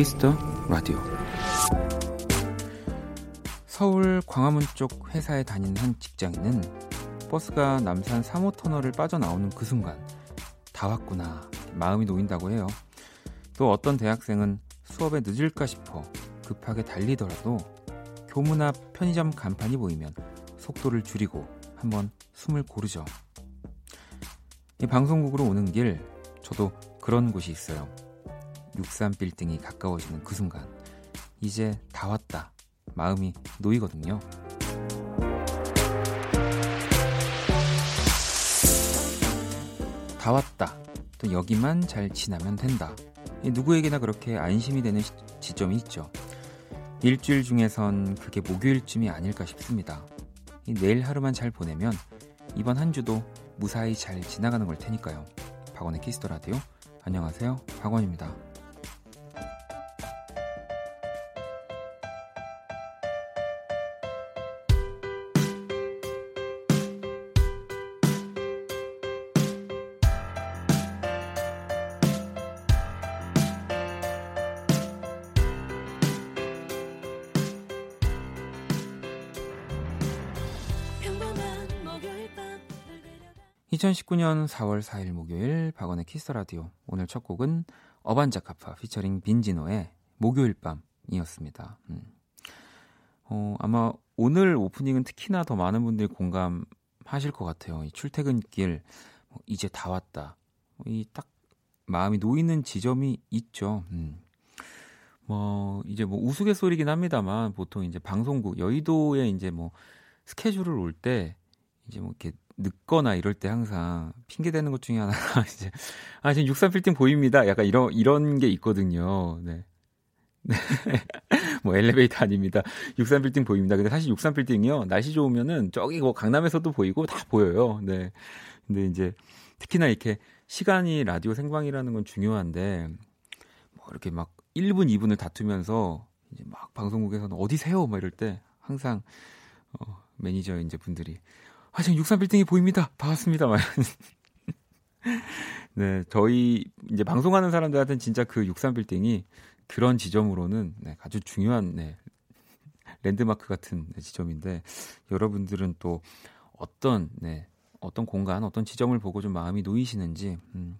Kiss the 라디오 서울 광화문 쪽 회사에 다니는 한 직장인은 버스가 남산 3호 터널을 빠져나오는 그 순간 다 왔구나 마음이 놓인다고 해요. 또 어떤 대학생은 수업에 늦을까 싶어 급하게 달리더라도 교문 앞 편의점 간판이 보이면 속도를 줄이고 한번 숨을 고르죠. 이 방송국으로 오는 길 저도 그런 곳이 있어요. 63빌딩이 가까워지는 그 순간 이제 다 왔다 마음이 놓이거든요. 다 왔다. 또 여기만 잘 지나면 된다. 누구에게나 그렇게 안심이 되는 시, 지점이 있죠. 일주일 중에선 그게 목요일쯤이 아닐까 싶습니다. 내일 하루만 잘 보내면 이번 한 주도 무사히 잘 지나가는 걸 테니까요. 박원의 키스터 라디오. 안녕하세요. 박원입니다. 2019년 4월 4일 목요일 박원의 Kiss the 라디오 오늘 첫 곡은 어반자카파 피처링 빈지노의 목요일 밤이었습니다. 음. 어, 아마 오늘 오프닝은 특히나 더 많은 분들이 공감하실 것 같아요. 이 출퇴근길 뭐 이제 다 왔다. 이 딱 마음이 놓이는 지점이 있죠. 음. 뭐 이제 뭐 우스갯소리긴 합니다만 보통 이제 방송국 여의도에 이제 뭐 스케줄을 올 때 이제 뭐 이렇게 늦거나 이럴 때 항상 핑계 대는 것 중에 하나가 이제 아 지금 63 빌딩 보입니다. 약간 이런 이런 게 있거든요. 네. 네. 뭐 엘리베이터 아닙니다. 63 빌딩 보입니다. 근데 사실 63 빌딩이요. 날씨 좋으면은 저기 뭐 강남에서도 보이고 다 보여요. 네. 근데 이제 특히나 이렇게 시간이 라디오 생방이라는 건 중요한데 뭐 이렇게 막 1분, 2분을 다투면서 이제 막 방송국에서는 어디세요? 막 이럴 때 항상 어 매니저 이제 분들이 아, 지금 63빌딩이 보입니다. 다 왔습니다. 막. 네, 저희 이제 방송하는 사람들한테는 진짜 그 63빌딩이 그런 지점으로는 네, 아주 중요한 네, 랜드마크 같은 네, 지점인데 여러분들은 또 어떤 네, 어떤 공간, 어떤 지점을 보고 좀 마음이 놓이시는지. 음.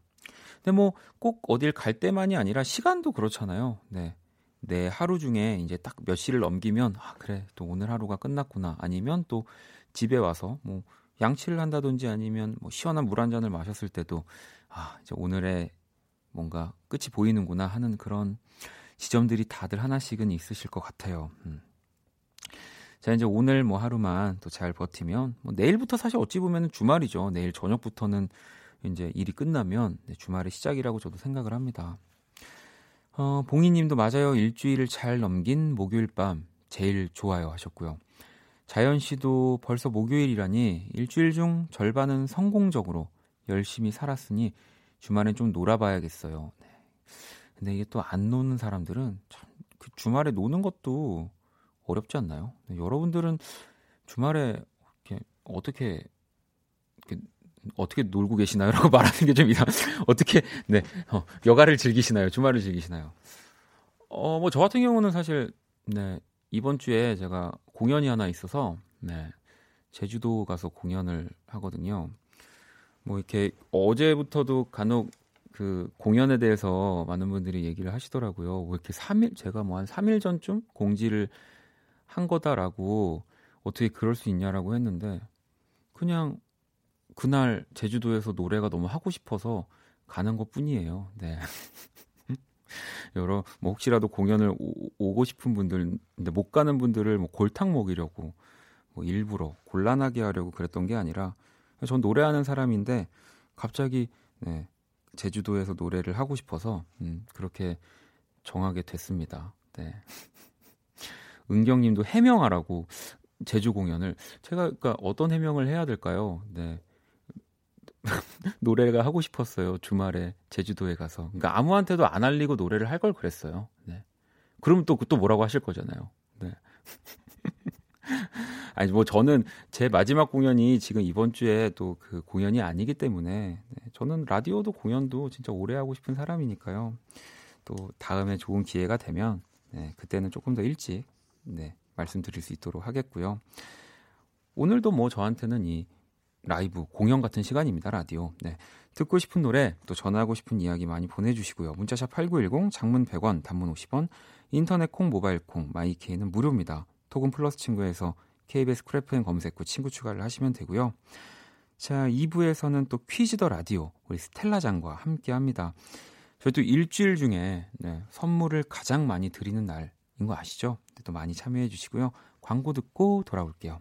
근데 뭐 꼭 어딜 갈 때만이 아니라 시간도 그렇잖아요. 네. 내 하루 중에 이제 딱 몇 시를 넘기면 아 그래 또 오늘 하루가 끝났구나 아니면 또 집에 와서 뭐 양치를 한다든지 아니면 뭐 시원한 물 한 잔을 마셨을 때도 아, 이제 오늘의 뭔가 끝이 보이는구나 하는 그런 지점들이 다들 하나씩은 있으실 것 같아요. 음. 자, 이제 오늘 뭐 하루만 또 잘 버티면 뭐 내일부터 사실 어찌 보면 주말이죠. 내일 저녁부터는 이제 일이 끝나면 주말의 시작이라고 저도 생각을 합니다. 어, 봉이 님도 맞아요. 일주일을 잘 넘긴 목요일 밤 제일 좋아요 하셨고요. 자연 씨도 벌써 목요일이라니 일주일 중 절반은 성공적으로 열심히 살았으니 주말엔 좀 놀아봐야겠어요. 네. 근데 이게 또 안 노는 사람들은 참 그 주말에 노는 것도 어렵지 않나요? 네, 여러분들은 주말에 이렇게 어떻게 이렇게 어떻게 놀고 계시나요? 라고 말하는 게 좀 이상, 어떻게, 네, 어, 여가를 즐기시나요? 주말을 즐기시나요? 어, 뭐, 저 같은 경우는 사실, 네, 이번 주에 제가 공연이 하나 있어서 네. 제주도 가서 공연을 하거든요. 뭐 이렇게 어제부터도 간혹 그 공연에 대해서 많은 분들이 얘기를 하시더라고요. 왜 이렇게 3일 제가 뭐 한 3일 전쯤 공지를 한 거다라고 어떻게 그럴 수 있냐라고 했는데 그냥 그날 제주도에서 노래가 너무 하고 싶어서 가는 것 뿐이에요. 네. 여러 뭐 혹시라도 공연을 오, 고 싶은 분들 근데 못 가는 분들을 뭐 골탕 먹이려고 뭐 일부러 곤란하게 하려고 그랬던 게 아니라 전 노래하는 사람인데 갑자기 네, 제주도에서 노래를 하고 싶어서 음, 그렇게 정하게 됐습니다. 네. 은경님도 해명하라고 제주 공연을 제가 그러니까 어떤 해명을 해야 될까요? 네. 노래가 하고 싶었어요. 주말에 제주도에 가서. 그러니까 아무한테도 안 알리고 노래를 할 걸 그랬어요. 네. 그러면 또, 또 뭐라고 하실 거잖아요. 네. 아니, 뭐 저는 제 마지막 공연이 지금 이번 주에 또 그 공연이 아니기 때문에 네, 저는 라디오도 공연도 진짜 오래 하고 싶은 사람이니까요. 또 다음에 좋은 기회가 되면 네, 그때는 조금 더 일찍 네, 말씀드릴 수 있도록 하겠고요. 오늘도 뭐 저한테는 이 라이브 공연 같은 시간입니다. 라디오. 네. 듣고 싶은 노래 또 전하고 싶은 이야기 많이 보내주시고요. 문자샵 8910 장문 100원 단문 50원 인터넷 콩 모바일 콩 마이케이는 무료입니다. 톡은 플러스 친구에서 KBS 쿨FM 검색 후 친구 추가를 하시면 되고요. 자 2부에서는 또 Kiss the 라디오 우리 스텔라장과 함께 합니다. 저희 또 일주일 중에 네, 선물을 가장 많이 드리는 날인 거 아시죠? 또 많이 참여해 주시고요. 광고 듣고 돌아올게요.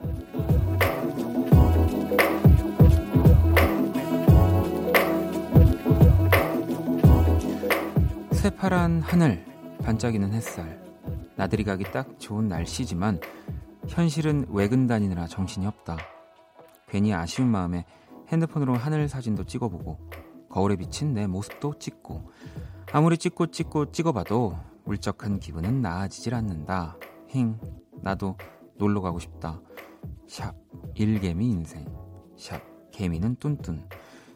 새파란 하늘, 반짝이는 햇살. 나들이 가기 딱 좋은 날씨지만 현실은 외근 다니느라 정신이 없다. 괜히 아쉬운 마음에 핸드폰으로 하늘 사진도 찍어보고 거울에 비친 내 모습도 찍고 아무리 찍고 찍고 찍어봐도 울적한 기분은 나아지질 않는다. 힝, 나도 놀러 가고 싶다. 샵, 일개미 인생. 샵, 개미는 뚠뚠.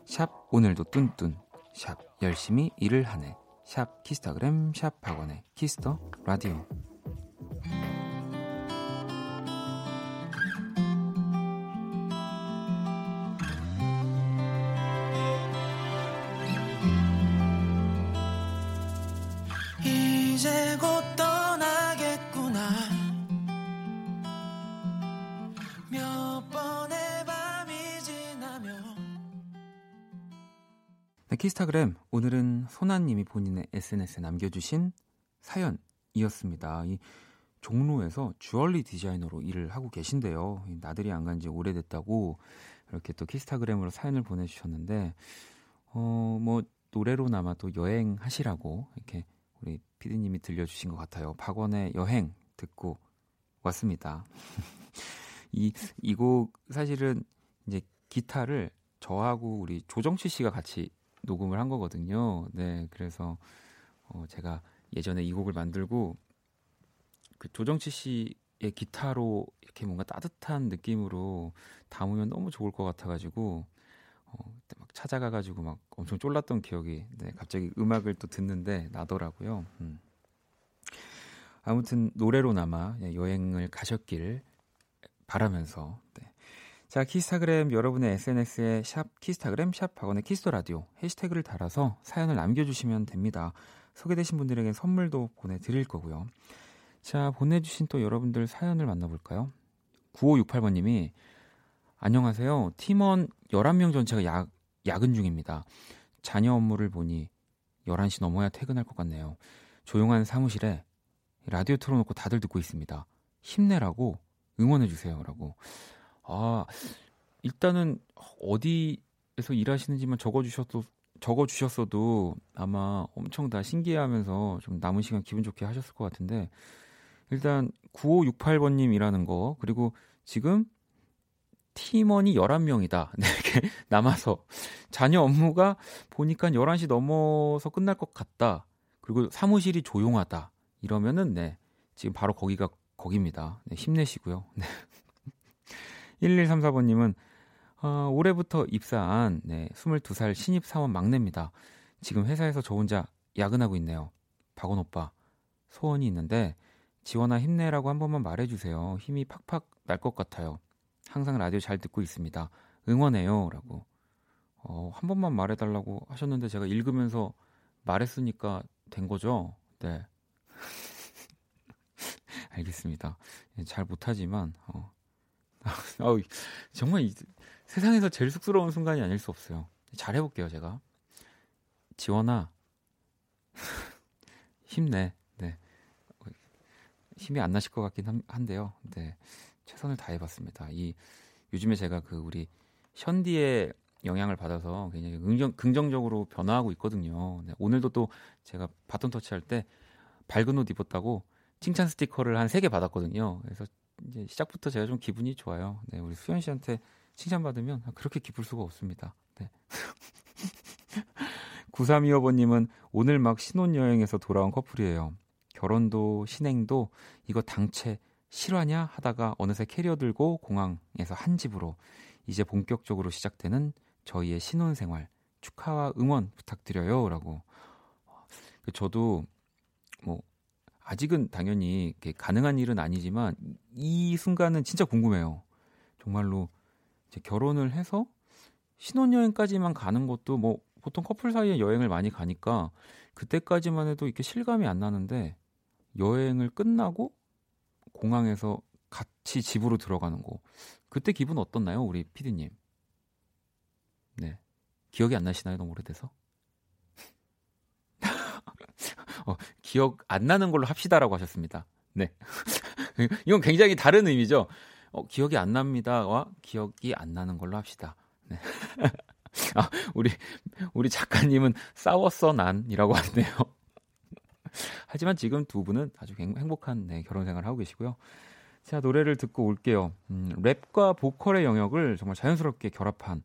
샵, 오늘도 뚠뚠. 샵, 열심히 일을 하네. 샵 키스타그램 샵 박원의 Kiss the 라디오 키스타그램 오늘은 소나님이 본인의 SNS에 남겨주신 사연이었습니다. 이 종로에서 주얼리 디자이너로 일을 하고 계신데요. 나들이 안 간 지 오래됐다고 이렇게 또 키스타그램으로 사연을 보내주셨는데 어 뭐 노래로나마 또 여행하시라고 이렇게 우리 피디님이 들려주신 것 같아요. 박원의 여행 듣고 왔습니다. 이 이 곡 사실은 이제 기타를 저하고 우리 조정치 씨가 같이 녹음을 한 거거든요. 네, 그래서 어, 제가 예전에 이 곡을 만들고 그 조정치 씨의 기타로 이렇게 뭔가 따뜻한 느낌으로 담으면 너무 좋을 것 같아가지고 어, 막 찾아가가지고 막 엄청 쫄랐던 기억이 네, 갑자기 음악을 또 듣는데 나더라고요. 음. 아무튼 노래로나마 여행을 가셨길 바라면서 네. 자, 키스타그램 여러분의 SNS에 샵 키스타그램 샵 박원의 Kiss the 라디오 해시태그를 달아서 사연을 남겨주시면 됩니다. 소개되신 분들에게 선물도 보내드릴 거고요. 자, 보내주신 또 여러분들 사연을 만나볼까요? 9568번님이 안녕하세요. 팀원 11명 전체가 야, 야근 중입니다. 잔여 업무를 보니 11시 넘어야 퇴근할 것 같네요. 조용한 사무실에 라디오 틀어놓고 다들 듣고 있습니다. 힘내라고 응원해주세요. 라고. 아, 일단은 어디에서 일하시는지만 적어주셔도 적어주셨어도 아마 엄청 다 신기해하면서 좀 남은 시간 기분 좋게 하셨을 것 같은데 일단 9568번님이라는 거 그리고 지금 팀원이 11명이다. 네, 이렇게 남아서 자녀 업무가 보니까 11시 넘어서 끝날 것 같다. 그리고 사무실이 조용하다. 이러면은 네. 지금 바로 거기가 거기입니다. 네, 힘내시고요. 네. 1134번님은 어, 올해부터 입사한 네, 22살 신입 사원 막내입니다. 지금 회사에서 저 혼자 야근하고 있네요. 박원 오빠 소원이 있는데 지원아 힘내라고 한 번만 말해주세요. 힘이 팍팍 날 것 같아요. 항상 라디오 잘 듣고 있습니다. 응원해요라고 어, 한 번만 말해달라고 하셨는데 제가 읽으면서 말했으니까 된 거죠. 네. 알겠습니다. 예, 잘 못하지만 어, 아우, 정말 이, 세상에서 제일 쑥스러운 순간이 아닐 수 없어요. 잘 해볼게요, 제가. 지원아, 힘내. 네. 힘이 안 나실 것 같긴 한, 데요 네. 최선을 다해봤습니다. 이, 요즘에 제가 그 우리 현디의 영향을 받아서 굉장히 긍정, 긍정적으로 변화하고 있거든요. 네, 오늘도 또 제가 바톤 터치할 때 밝은 옷 입었다고 칭찬 스티커를 한 3개 받았거든요. 그래서 이제 시작부터 제가 좀 기분이 좋아요. 네, 우리 수현 씨한테 칭찬받으면 그렇게 기쁠 수가 없습니다. 네. 9325번님은 오늘 막 신혼여행에서 돌아온 커플이에요. 결혼도 신행도 이거 당최 실화냐 하다가 어느새 캐리어 들고 공항에서 한 집으로 이제 본격적으로 시작되는 저희의 신혼생활 축하와 응원 부탁드려요라고. 그 저도 뭐 아직은 당연히 가능한 일은 아니지만 이 순간은 진짜 궁금해요. 정말로 이제 결혼을 해서 신혼여행까지만 가는 것도 뭐 보통 커플 사이에 여행을 많이 가니까 그때까지만 해도 이렇게 실감이 안 나는데 여행을 끝나고 공항에서 같이 집으로 들어가는 거 그때 기분 어떻나요, 우리 피디님? 네 기억이 안 나시나요, 너무 오래돼서? 어, 기억 안 나는 걸로 합시다라고 하셨습니다. 네 이건 굉장히 다른 의미죠. 어, 기억이 안 납니다와 기억이 안 나는 걸로 합시다. 네. 아, 우리 우리 작가님은 싸웠어 난이라고 하네요. 하지만 지금 두 분은 아주 행복한 네, 결혼 생활을 하고 계시고요. 자 노래를 듣고 올게요. 음, 랩과 보컬의 영역을 정말 자연스럽게 결합한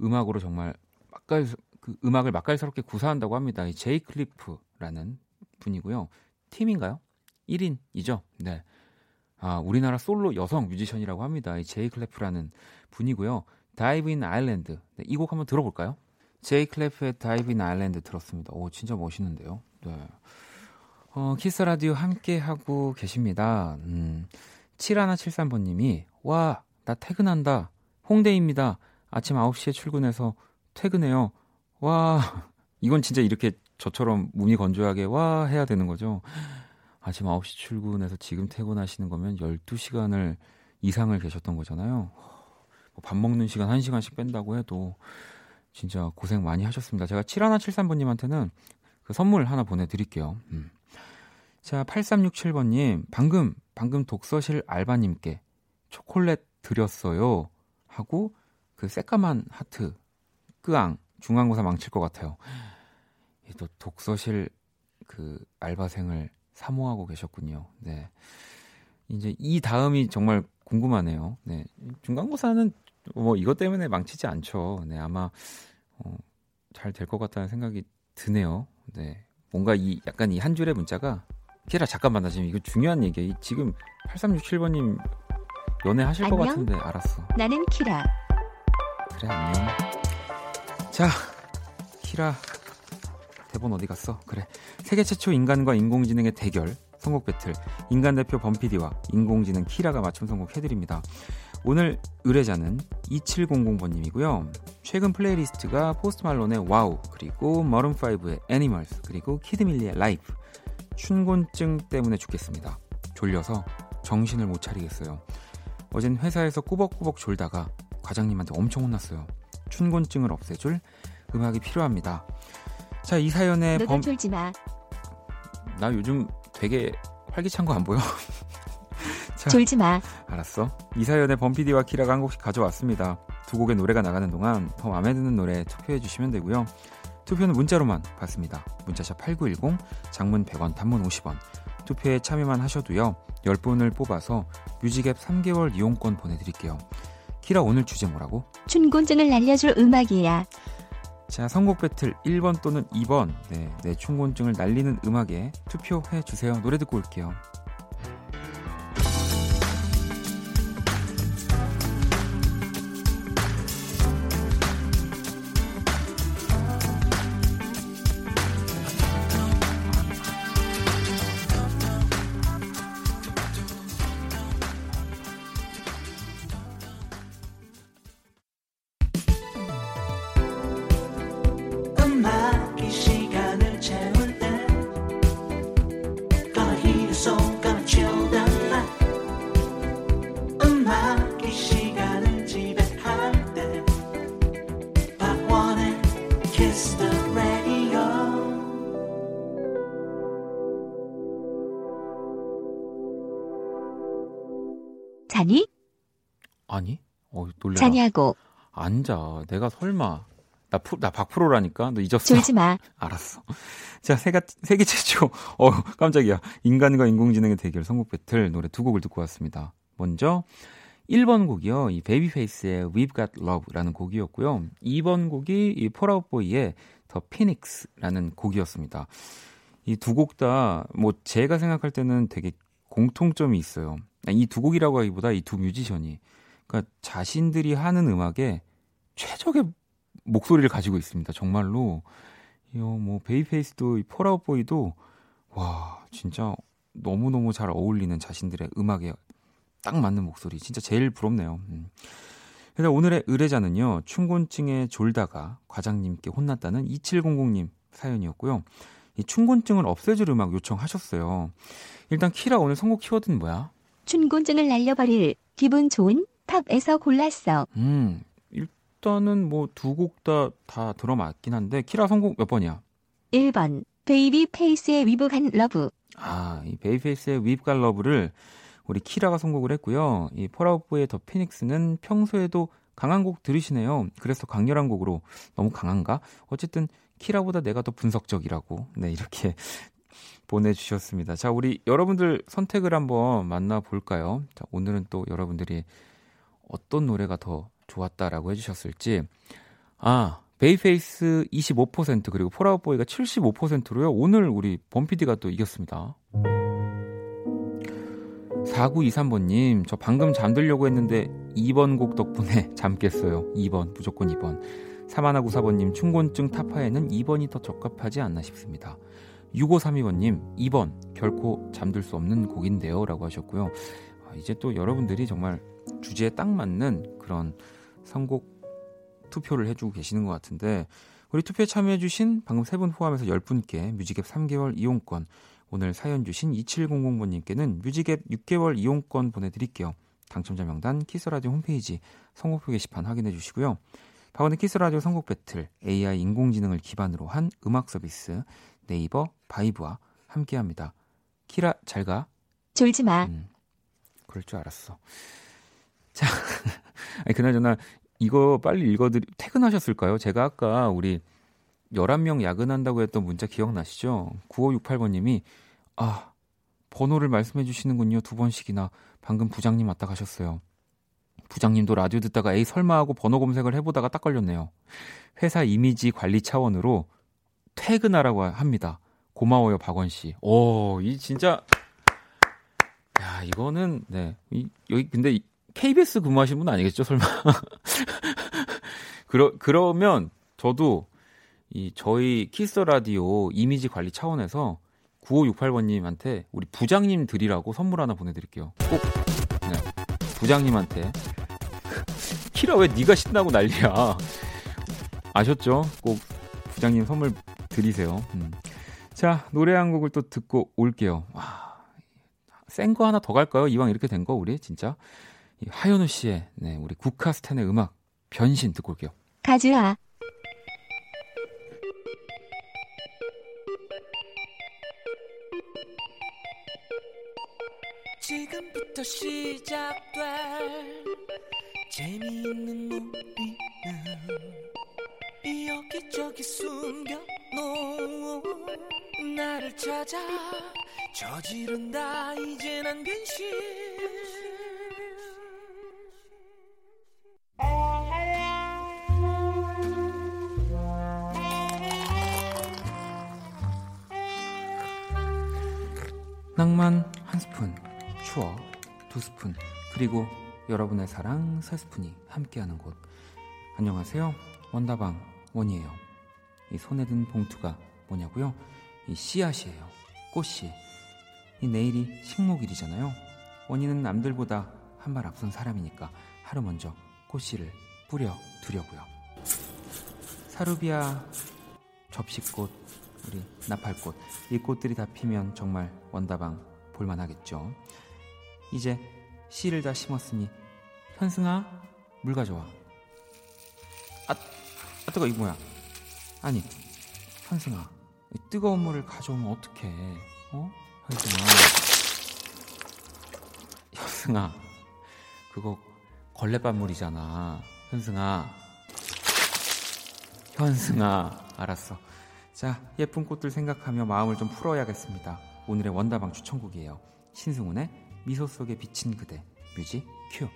음악으로 정말 맛깔 그 음악을 맛깔스럽게 구사한다고 합니다. 이 제이클레프라는 분이고요. 팀인가요? 1인이죠. 네. 아, 우리나라 솔로 여성 뮤지션이라고 합니다. 이 제이클레프라는 분이고요. Dive in Island. 네, 이 곡 한번 들어볼까요? 제이클레프의 Dive in Island 들었습니다. 오, 진짜 멋있는데요. 네. 어, 키스 라디오 함께 하고 계십니다. 음, 7173번 님이, 와, 나 퇴근한다. 홍대입니다. 아침 9시에 출근해서 퇴근해요. 와, 이건 진짜 이렇게 저처럼 몸이 건조하게 와 해야 되는 거죠. 아침 9시 출근해서 지금 퇴근하시는 거면 12시간을 이상을 계셨던 거잖아요. 뭐밥 먹는 시간 1시간씩 뺀다고 해도 진짜 고생 많이 하셨습니다. 제가 7173번님한테는 그 선물 하나 보내드릴게요. 음. 자, 8367번님, 방금, 방금 독서실 알바님께 초콜릿 드렸어요. 하고 그 새까만 하트, 끄앙, 중간고사 망칠 것 같아요. 또 독서실 그 알바생을 사모하고 계셨군요. 네. 이제 이 다음이 정말 궁금하네요. 네. 중간고사는 뭐 이것 때문에 망치지 않죠. 네. 아마 어, 잘 될 것 같다는 생각이 드네요. 네. 뭔가 이 약간 이 한 줄의 문자가 키라 잠깐만 나 지금 이거 중요한 얘기야. 지금 8367번님 연애하실 안녕? 것 같은데 알았어. 나는 키라. 그래 안녕. 자, 키라 대본 어디 갔어? 그래. 세계 최초 인간과 인공지능의 대결 선곡 배틀 인간 대표 범피디와 인공지능 키라가 맞춤 선곡해드립니다. 오늘 의뢰자는 2700번님이고요. 최근 플레이리스트가 포스트 말론의 Wow 그리고 마룬5의 Animals 그리고 키드밀리의 Life 춘곤증 때문에 죽겠습니다. 졸려서 정신을 못 차리겠어요. 어젠 회사에서 꾸벅꾸벅 졸다가 과장님한테 엄청 혼났어요. 춘곤증을 없애줄 음악이 필요합니다. 자, 이 사연의 범 졸지 마. 나 요즘 되게 활기찬 거 안 보여? 자, 졸지 마. 알았어. 이 사연의 범피디와 키라가 한 곡씩 가져왔습니다. 두 곡의 노래가 나가는 동안 더 마음에 드는 노래 투표해 주시면 되고요. 투표는 문자로만 받습니다. 문자샵 8910, 장문 100원, 단문 50원. 투표에 참여만 하셔도요. 10분을 뽑아서 뮤직앱 3개월 이용권 보내드릴게요. 키라 오늘 주제 뭐라고? 춘곤증을 날려줄 음악이야. 자, 선곡 배틀 1번 또는 2번. 네, 내 충곤증을 날리는 음악에 투표해 주세요. 노래 듣고 올게요. 놀래라. 자냐고. 앉아. 내가 설마. 나, 푸, 나 박프로라니까? 너 잊었어? 졸지 마. 알았어. 자, 세가, 세계 최초. 어, 깜짝이야. 인간과 인공지능의 대결 선곡 배틀 노래 두 곡을 듣고 왔습니다. 먼저, 1번 곡이요. 이 베이비페이스의 We've Got Love라는 곡이었고요. 2번 곡이 이 폴아웃보이의 The Phoenix라는 곡이었습니다. 이 두 곡 다, 뭐, 제가 생각할 때는 되게 공통점이 있어요. 이 두 곡이라고 하기보다 이 두 뮤지션이. 그러니까 자신들이 하는 음악에 최적의 목소리를 가지고 있습니다. 정말로. 이 뭐, 베이비페이스도, 이 폴아웃 보이도, 와, 진짜 너무 너무 잘 어울리는 자신들의 음악에 딱 맞는 목소리. 진짜 제일 부럽네요. 음. 그래서 오늘의 의뢰자는요, 춘곤증에 졸다가 과장님께 혼났다는 2700님 사연이었고요. 이 춘곤증을 없애줄 음악 요청하셨어요. 일단 키라 오늘 선곡 키워드는 뭐야? 춘곤증을 날려버릴 기분 좋은 팝에서 골랐어. 음, 일단은 뭐 두 곡 다 다 들어맞긴 한데 키라 선곡 몇 번이야? 1번 베이비 페이스의 We've Got Love. 아, 이 베이비페이스의 We've Got Love를 우리 키라가 선곡을 했고요. 이 폴아웃보이의 The Phoenix는 평소에도 강한 곡 들으시네요. 그래서 강렬한 곡으로 너무 강한가? 어쨌든 키라보다 내가 더 분석적이라고 네 이렇게 보내주셨습니다. 자 우리 여러분들 선택을 한번 만나볼까요? 자 오늘은 또 여러분들이 어떤 노래가 더 좋았다라고 해주셨을지 아 베이비페이스 25% 그리고 폴아웃보이가 75%로요. 오늘 우리 범피디가 또 이겼습니다. 4923번님, 저 방금 잠들려고 했는데 2번 곡 덕분에 잠 깼어요. 2번, 무조건 2번. 사마나구사번님, 충곤증 타파에는 2번이 더 적합하지 않나 싶습니다. 6532번님, 2번, 결코 잠들 수 없는 곡인데요. 라고 하셨고요. 아, 이제 또 여러분들이 정말 주제에 딱 맞는 그런 선곡 투표를 해주고 계시는 것 같은데, 우리 투표에 참여해주신 방금 세 분 포함해서 10분께 뮤직앱 3개월 이용권, 오늘 사연 주신 2700번님께는 뮤직앱 6개월 이용권 보내드릴게요. 당첨자 명단 키스라디오 홈페이지 선곡표 게시판 확인해 주시고요. 박원의 키스라디오 선곡 배틀 AI 인공지능을 기반으로 한 음악 서비스 네이버 바이브와 함께합니다. 키라 잘가. 졸지 마. 음, 그럴 줄 알았어. 자, 아니 그나저나 이거 빨리 읽어드리 퇴근하셨을까요? 제가 아까 우리 11명 야근한다고 했던 문자 기억나시죠? 9568번님이, 아, 번호를 말씀해 주시는군요. 두 번씩이나. 방금 부장님 왔다 가셨어요. 부장님도 라디오 듣다가 에이 설마 하고 번호 검색을 해보다가 딱 걸렸네요. 회사 이미지 관리 차원으로 퇴근하라고 합니다. 고마워요, 박원 씨. 오, 이 진짜 야, 이거는 네. 이, 여기 근데 KBS 근무하시는 분 아니겠죠, 설마? 그러 그러면 저도 이 저희 키스 라디오 이미지 관리 차원에서 9568번님한테 우리 부장님 드리라고 선물 하나 보내드릴게요. 꼭 네, 부장님한테 키라 왜 네가 신나고 난리야? 아셨죠? 꼭 부장님 선물 드리세요. 음. 자 노래 한 곡을 또 듣고 올게요. 센거 하나 더 갈까요? 이왕 이렇게 된 거 우리 진짜 하현우 씨의 네, 우리 국카스텐의 음악 변신 듣고 올게요. 가즈아. 지금부터 시작될 재미있는 놀이는 여기저기 숨겨놓은 나를 찾아 저지른다 이제 난 변신 낭만 한 스푼, 추억 두 스푼, 그리고 여러분의 사랑 세 스푼이 함께하는 곳. 안녕하세요. 원다방 원이에요. 이 손에 든 봉투가 뭐냐고요? 이 씨앗이에요. 꽃씨. 이 내일이 식목일이잖아요. 원이는 남들보다 한 발 앞선 사람이니까 하루 먼저 꽃씨를 뿌려 두려고요. 사루비아, 접시꽃, 우리 나팔꽃 이 꽃들이 다 피면 정말 원다방 볼만하겠죠. 이제 씨를 다 심었으니 현승아 물 가져와. 아, 아 뜨거 이거 뭐야? 아니 현승아 이 뜨거운 물을 가져오면 어떡해? 어? 현승아 현승아 그거 걸레밥 물이잖아. 현승아 현승아, 알았어. 자, 예쁜 꽃들 생각하며 마음을 좀 풀어야겠습니다. 오늘의 원다방 추천곡이에요. 신승훈의 미소 속에 비친 그대. 뮤직 큐.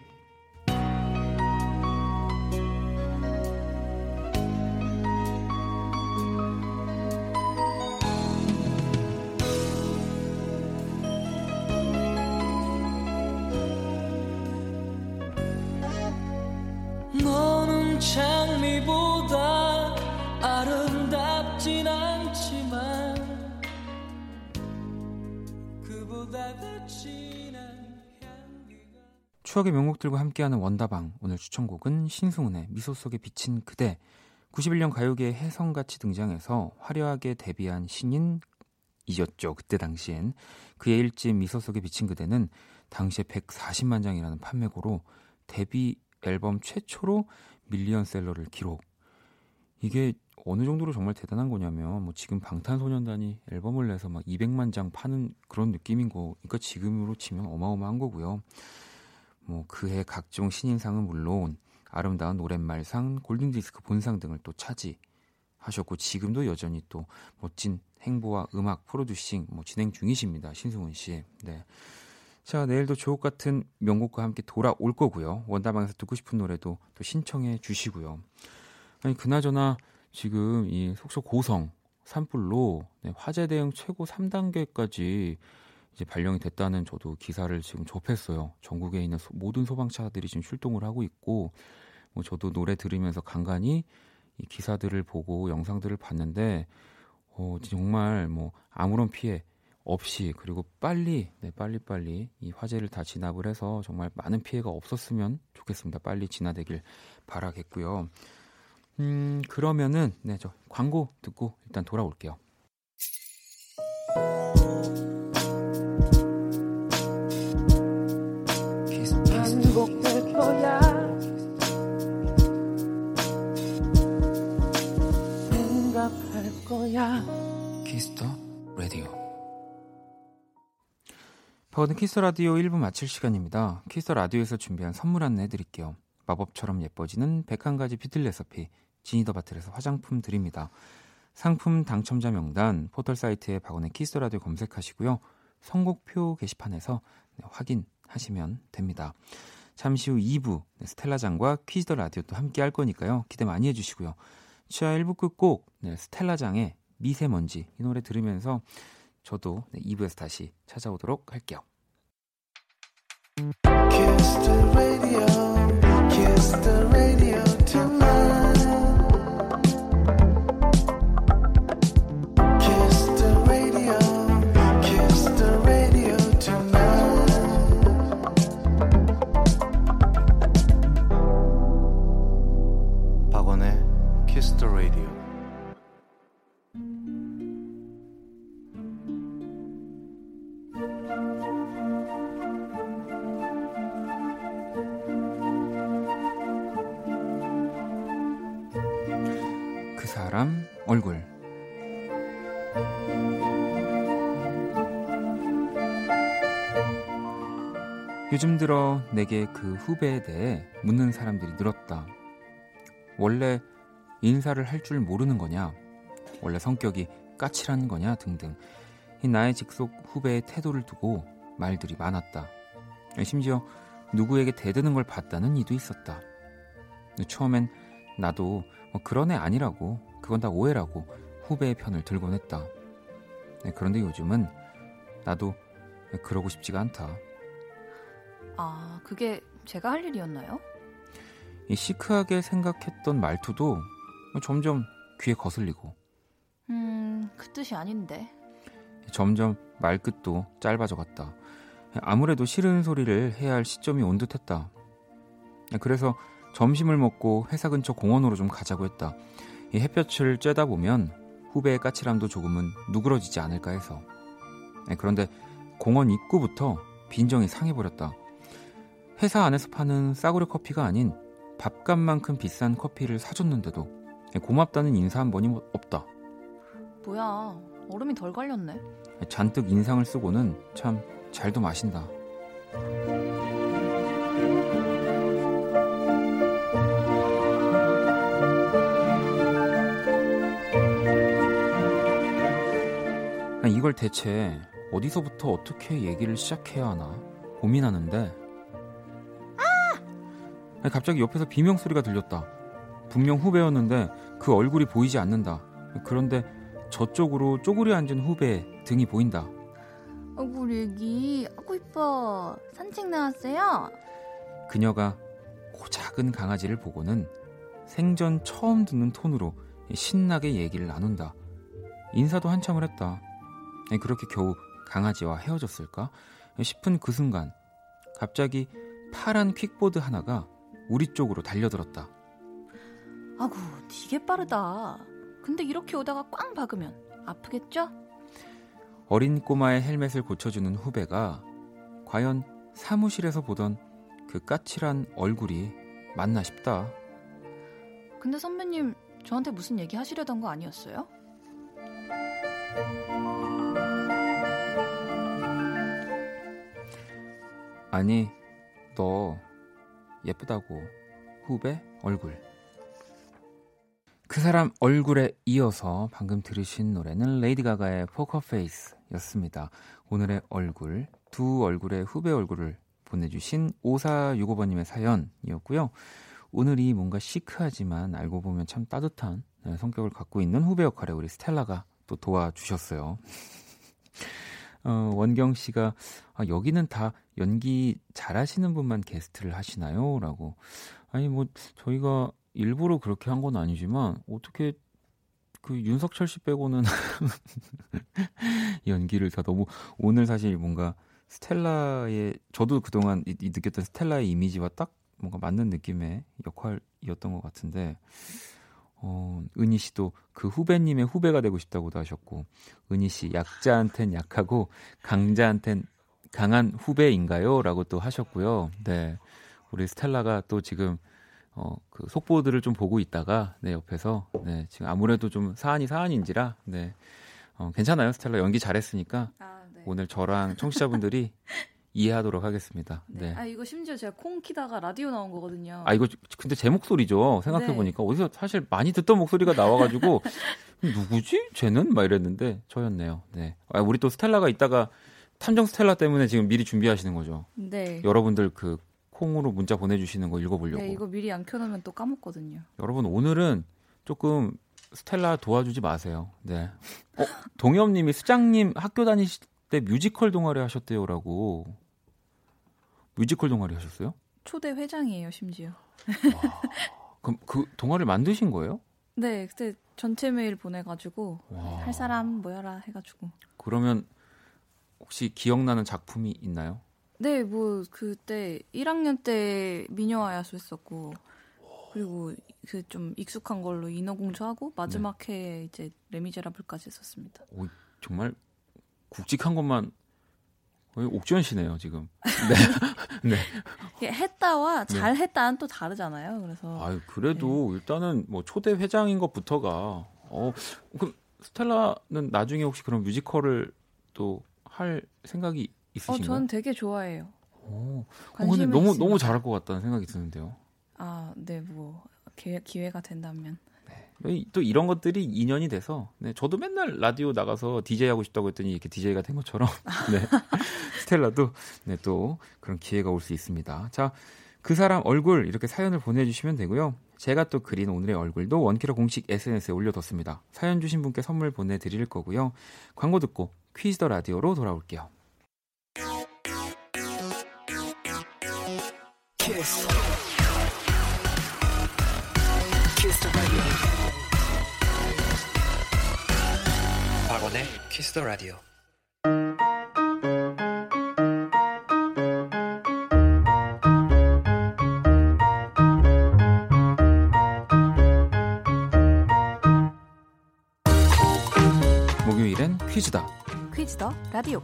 추억의 명곡들과 함께하는 원다방. 오늘 추천곡은 신승훈의 미소 속에 비친 그대. 91년 가요계의 혜성같이 등장해서 화려하게 데뷔한 신인 이었죠. 그때 당시엔. 그의 일집 미소 속에 비친 그대는 당시에 140만 장이라는 판매고로 데뷔 앨범 최초로 밀리언셀러를 기록. 이게 어느 정도로 정말 대단한 거냐면 뭐 지금 방탄소년단이 앨범을 내서 막 200만 장 파는 그런 느낌인 거니까 지금으로 치면 어마어마한 거고요. 뭐 그해 각종 신인상은 물론 아름다운 노랫말상, 골든디스크 본상 등을 또 차지하셨고 지금도 여전히 또 멋진 행보와 음악 프로듀싱 뭐 진행 중이십니다. 신승훈 씨. 네. 자, 내일도 주옥 같은 명곡과 함께 돌아올 거고요. 원다방에서 듣고 싶은 노래도 또 신청해 주시고요. 아니 그나저나 지금 이 속속 고성 산불로 네, 화재 대응 최고 3단계까지 이제 발령이 됐다는 저도 기사를 지금 접했어요. 전국에 있는 소- 모든 소방차들이 지금 출동을 하고 있고 뭐 저도 노래 들으면서 간간히 이 기사들을 보고 영상들을 봤는데 어, 정말 뭐 아무런 피해 없이 그리고 빨리 네, 빨리 빨리 이 화재를 다 진압을 해서 정말 많은 피해가 없었으면 좋겠습니다. 빨리 진화되길 바라겠고요. 음 그러면은 네저 광고 듣고 일단 돌아올게요. 반복될 거야 생각할 거야 Kiss the Radio. 박원의 키스 라디오 1부 마칠 시간입니다. 키스 라디오에서 준비한 선물 안내 드릴게요. 마법처럼 예뻐지는 101가지 뷰티 레시피 지니 더 바틀에서 화장품 드립니다. 상품 당첨자 명단 포털 사이트에 박원의 키스 라디오 검색하시고요. 선곡표 게시판에서 네, 확인하시면 됩니다. 잠시 후 2부 네, 스텔라장과 퀴즈 더 라디오 또 함께 할 거니까요. 기대 많이 해주시고요. 자 1부 끝곡 네, 스텔라장의 미세먼지 이 노래 들으면서 저도 네, 2부에서 다시 찾아오도록 할게요. Kiss the radio, kiss the radio 내게 그 후배에 대해 묻는 사람들이 늘었다. 원래 인사를 할 줄 모르는 거냐? 원래 성격이 까칠한 거냐? 등등. 이 나의 직속 후배의 태도를 두고 말들이 많았다. 심지어 누구에게 대드는 걸 봤다는 이도 있었다. 처음엔 나도 뭐 그런 애 아니라고 그건 다 오해라고 후배의 편을 들곤 했다. 네, 그런데 요즘은 나도 그러고 싶지가 않다. 아, 그게 제가 할 일이었나요? 이 시크하게 생각했던 말투도 점점 귀에 거슬리고 음, 그 뜻이 아닌데. 점점 말끝도 짧아져 갔다. 아무래도 싫은 소리를 해야 할 시점이 온 듯했다. 그래서 점심을 먹고 회사 근처 공원으로 좀 가자고 했다. 이 햇볕을 쬐다 보면 후배의 까칠함도 조금은 누그러지지 않을까 해서. 그런데 공원 입구부터 빈정이 상해버렸다. 회사 안에서 파는 싸구려 커피가 아닌 밥값만큼 비싼 커피를 사줬는데도 고맙다는 인사 한 번이 없다. 뭐야, 얼음이 덜 갈렸네. 잔뜩 인상을 쓰고는 참 잘도 마신다. 아, 이걸 대체 어디서부터 어떻게 얘기를 시작해야 하나 고민하는데 갑자기 옆에서 비명 소리가 들렸다. 분명 후배였는데 그 얼굴이 보이지 않는다. 그런데 저쪽으로 쪼그려 앉은 후배 등이 보인다. 아이고 애기 아고 이뻐 산책 나왔어요? 그녀가 고 작은 강아지를 보고는 생전 처음 듣는 톤으로 신나게 얘기를 나눈다. 인사도 한참을 했다. 그렇게 겨우 강아지와 헤어졌을까 싶은 그 순간 갑자기 파란 퀵보드 하나가 우리 쪽으로 달려들었다. 아구 되게 빠르다 근데 이렇게 오다가 꽝 박으면 아프겠죠? 어린 꼬마의 헬멧을 고쳐주는 후배가 과연 사무실에서 보던 그 까칠한 얼굴이 맞나 싶다. 근데 선배님 저한테 무슨 얘기 하시려던 거 아니었어요? 아니, 너 예쁘다고 후배 얼굴. 그 사람 얼굴에 이어서 방금 들으신 노래는 레이디 가가의 포커페이스였습니다. 오늘의 얼굴, 두 얼굴의 후배 얼굴을 보내주신 5465번님의 사연이었고요. 오늘이 뭔가 시크하지만 알고 보면 참 따뜻한 네, 성격을 갖고 있는 후배 역할에 우리 스텔라가 또 도와주셨어요. 어, 원경 씨가 아, 여기는 다 연기 잘하시는 분만 게스트를 하시나요? 라고. 아니, 뭐, 저희가 일부러 그렇게 한 건 아니지만, 어떻게 그 윤석철 씨 빼고는 연기를 다 너무, 오늘 사실 뭔가 스텔라의, 저도 그동안 이, 이 느꼈던 스텔라의 이미지와 딱 뭔가 맞는 느낌의 역할이었던 것 같은데, 어, 은희 씨도 그 후배님의 후배가 되고 싶다고도 하셨고, 은희 씨 약자한텐 약하고 강자한텐 강한 후배인가요? 라고 또 하셨고요. 네. 우리 스텔라가 또 지금 어, 그 속보들을 좀 보고 있다가 네, 옆에서 네, 지금 아무래도 좀 사안이 사안인지라 네. 어, 괜찮아요. 스텔라 연기 잘했으니까 아, 네. 오늘 저랑 청취자분들이 이해하도록 하겠습니다. 네. 네. 아 이거 심지어 제가 콩 키다가 라디오 나온 거거든요. 아 이거 근데 제 목소리죠. 생각해 네. 보니까 어디서 사실 많이 듣던 목소리가 나와가지고 누구지? 쟤는 막 이랬는데 저였네요. 네. 아, 우리 또 스텔라가 이따가 탐정 스텔라 때문에 지금 미리 준비하시는 거죠. 네. 여러분들 그 콩으로 문자 보내주시는 거 읽어보려고. 네, 이거 미리 안 켜놓으면 또 까먹거든요. 여러분 오늘은 조금 스텔라 도와주지 마세요. 네. 어, 동엽님이 수장님 학교 다니실 때 뮤지컬 동아리 하셨대요라고. 뮤지컬 동아리 하셨어요? 초대 회장이에요, 심지어. 그럼 그 동아리 만드신 거예요? 네, 그때 전체 메일 보내가지고 와. 할 사람 모여라 해가지고. 그러면 혹시 기억나는 작품이 있나요? 네, 뭐 그때 1학년 때 미녀와 야수 했었고 그리고 그 좀 익숙한 걸로 인어공주 하고 마지막 회에 이제 레미제라블까지 했었습니다. 오, 정말 굵직한 것만 거의 옥지원 씨네요 지금. 네. 이게 했다와 네. 잘 했다는 또 다르잖아요. 그래서 아유 그래도 일단은 뭐 초대 회장인 것부터가 어 그럼 스텔라는 나중에 혹시 그런 뮤지컬을 또 할 생각이 어, 있으신가요? 전 되게 좋아해요. 오, 어, 관심은 근데 너무. 너무 잘할 것 같다는 생각이 드는데요. 아, 네, 뭐 기회, 기회가 된다면. 이- 또 이런 것들이 인연이 돼서 네, 저도 맨날 라디오 나가서 DJ 하고 싶다고 했더니 이렇게 DJ가 된 것처럼 네, 스텔라도 네, 또 그런 기회가 올 수 있습니다. 자, 그 사람 얼굴 이렇게 사연을 보내주시면 되고요. 제가 또 그린 오늘의 얼굴도 원키라 공식 SNS에 올려뒀습니다. 사연 주신 분께 선물 보내드릴 거고요. 광고 듣고 퀴즈 더 라디오로 돌아올게요. Kiss 박원의 키스 더 라디오. 목요일엔 퀴즈다. Quiz the Radio.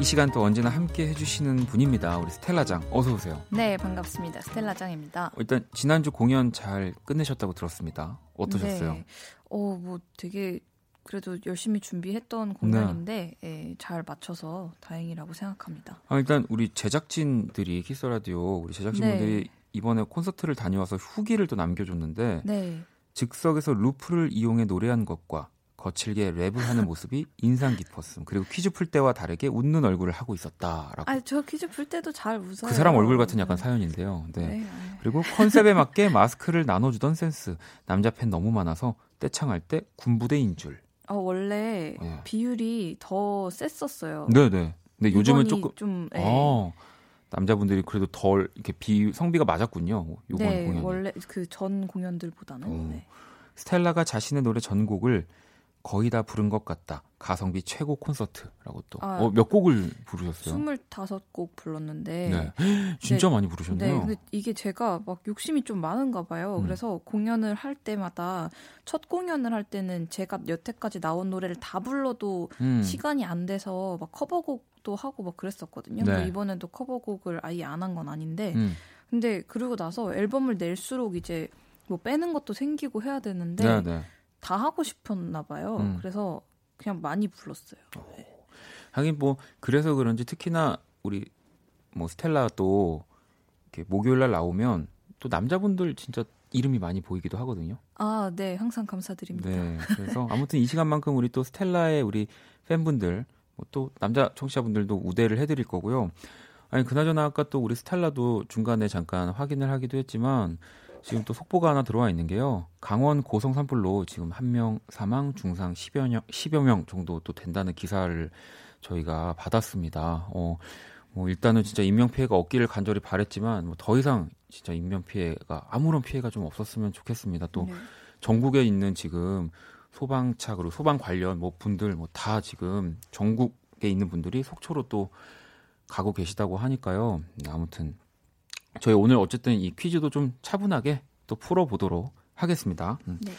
이 시간 또 언제나 함께 해주시는 분입니다. 우리 스텔라장 어서 오세요. 네, 반갑습니다. 스텔라장입니다. 일단 지난주 공연 잘 끝내셨다고 들었습니다. 어떠셨어요? 네. 어, 뭐 되게 그래도 열심히 준비했던 공연인데 예, 잘 마쳐서 다행이라고 생각합니다. 아, 일단 우리 제작진들이 키스 라디오 우리 제작진분들이 이번에 콘서트를 다녀와서 후기를 또 남겨줬는데 네. 즉석에서 루프를 이용해 노래한 것과 거칠게 랩을 하는 모습이 인상 깊었음. 그리고 퀴즈 풀 때와 다르게 웃는 얼굴을 하고 있었다라고. 아, 저 퀴즈 풀 때도 잘 웃어요. 그 사람 얼굴 같은 약간 사연인데요. 네. 네. 아, 그리고 컨셉에 맞게 마스크를 나눠주던 센스. 남자 팬 너무 많아서 떼창할 때 군부대인 줄. 어, 원래 네. 비율이 더 셌었어요. 네네. 근데 요즘은 조금 좀 네. 어, 남자분들이 그래도 덜 이렇게 비 성비가 맞았군요. 요번 네, 공연이. 원래 그 전 공연들보다는 오. 네. 스텔라가 자신의 노래 전곡을 거의 다 부른 것 같다. 가성비 최고 콘서트라고 또. 아. 어, 몇 곡을 부르셨어요? 25곡 불렀는데 네. 진짜 많이 부르셨네요. 네, 근데 이게 제가 막 욕심이 좀 많은가 봐요. 음. 그래서 공연을 할 때마다 첫 공연을 할 때는 제가 여태까지 나온 노래를 다 불러도 음. 시간이 안 돼서 막 커버곡도 하고 막 그랬었거든요. 네. 이번에도 커버곡을 아예 안 한 건 아닌데 음. 근데 그러고 나서 앨범을 낼수록 이제 뭐 빼는 것도 생기고 해야 되는데 네, 네. 다 하고 싶었나 봐요. 음. 그래서 그냥 많이 불렀어요. 하긴 뭐 그래서 그런지 특히나 우리 뭐 스텔라 또 이렇게 목요일 날 나오면 또 남자분들 진짜 이름이 많이 보이기도 하거든요. 아, 네, 항상 감사드립니다. 네. 그래서 아무튼 이 시간만큼 우리 또 스텔라의 우리 팬분들 뭐 또 남자 청취자분들도 우대를 해드릴 거고요. 아니 그나저나 아까 또 우리 스텔라도 중간에 잠깐 확인을 하기도 했지만 지금 또 속보가 하나 들어와 있는 게요. 강원 고성 산불로 지금 한 명 사망, 중상 10여 명, 10여 명 정도 또 된다는 기사를 저희가 받았습니다. 어, 뭐 일단은 진짜 인명 피해가 없기를 간절히 바랬지만 뭐 더 이상 진짜 인명 피해가 아무런 피해가 좀 없었으면 좋겠습니다. 또 네. 전국에 있는 지금 소방차 그리고 소방 관련 뭐 분들 뭐 다 지금 전국에 있는 분들이 속초로 또 가고 계시다고 하니까요. 네, 아무튼 저희 오늘 어쨌든 이 퀴즈도 좀 차분하게 또 풀어보도록 하겠습니다. 음. 네.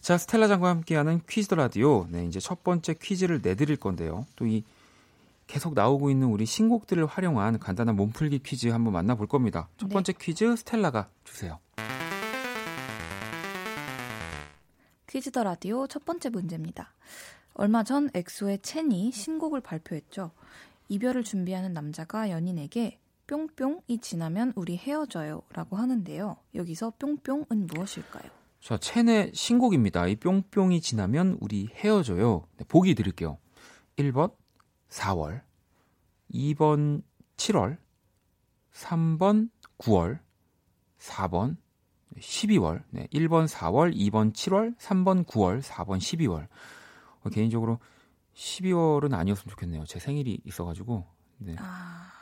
자 스텔라 장과 함께하는 퀴즈 더 라디오. 네 이제 첫 번째 퀴즈를 내드릴 건데요. 또 이 계속 나오고 있는 우리 신곡들을 활용한 간단한 몸풀기 퀴즈 한번 만나볼 겁니다. 첫 네. 번째 퀴즈 스텔라가 주세요. 퀴즈 더 라디오 첫 번째 문제입니다. 얼마 전 엑소의 첸이 신곡을 발표했죠. 이별을 준비하는 남자가 연인에게 뿅뿅이 지나면 우리 헤어져요 라고 하는데요. 여기서 뿅뿅은 무엇일까요? 자, 첸의 신곡입니다. 이 뿅뿅이 지나면 우리 헤어져요. 네, 보기 드릴게요. 1번 4월, 2번 7월, 3번 9월, 4번 12월. 네, 1번 4월, 2번 7월, 3번 9월, 4번 12월. 어, 개인적으로 12월은 아니었으면 좋겠네요. 제 생일이 있어가지고. 네. 아,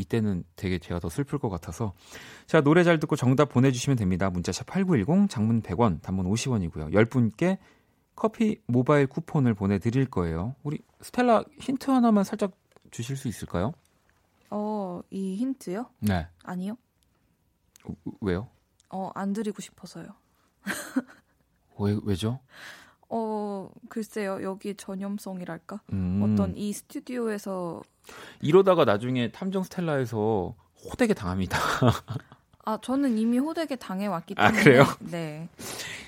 이때는 되게 제가 더 슬플 것 같아서 자 노래 잘 듣고 정답 보내주시면 됩니다 문자샵 8910 장문 100원 단문 50원이고요 10분께 커피 모바일 쿠폰을 보내드릴 거예요 우리 스텔라 힌트 하나만 살짝 주실 수 있을까요? 어, 이 힌트요? 네 아니요. 우- 왜요? 어, 안 드리고 싶어서요. 왜, 왜죠? 어, 글쎄요. 여기 전염성이랄까? 음, 어떤 이 스튜디오에서 이러다가 나중에 탐정 스텔라에서 호되게 당합니다 아, 저는 이미 호되게 당해왔기 아, 때문에 그래요? 네.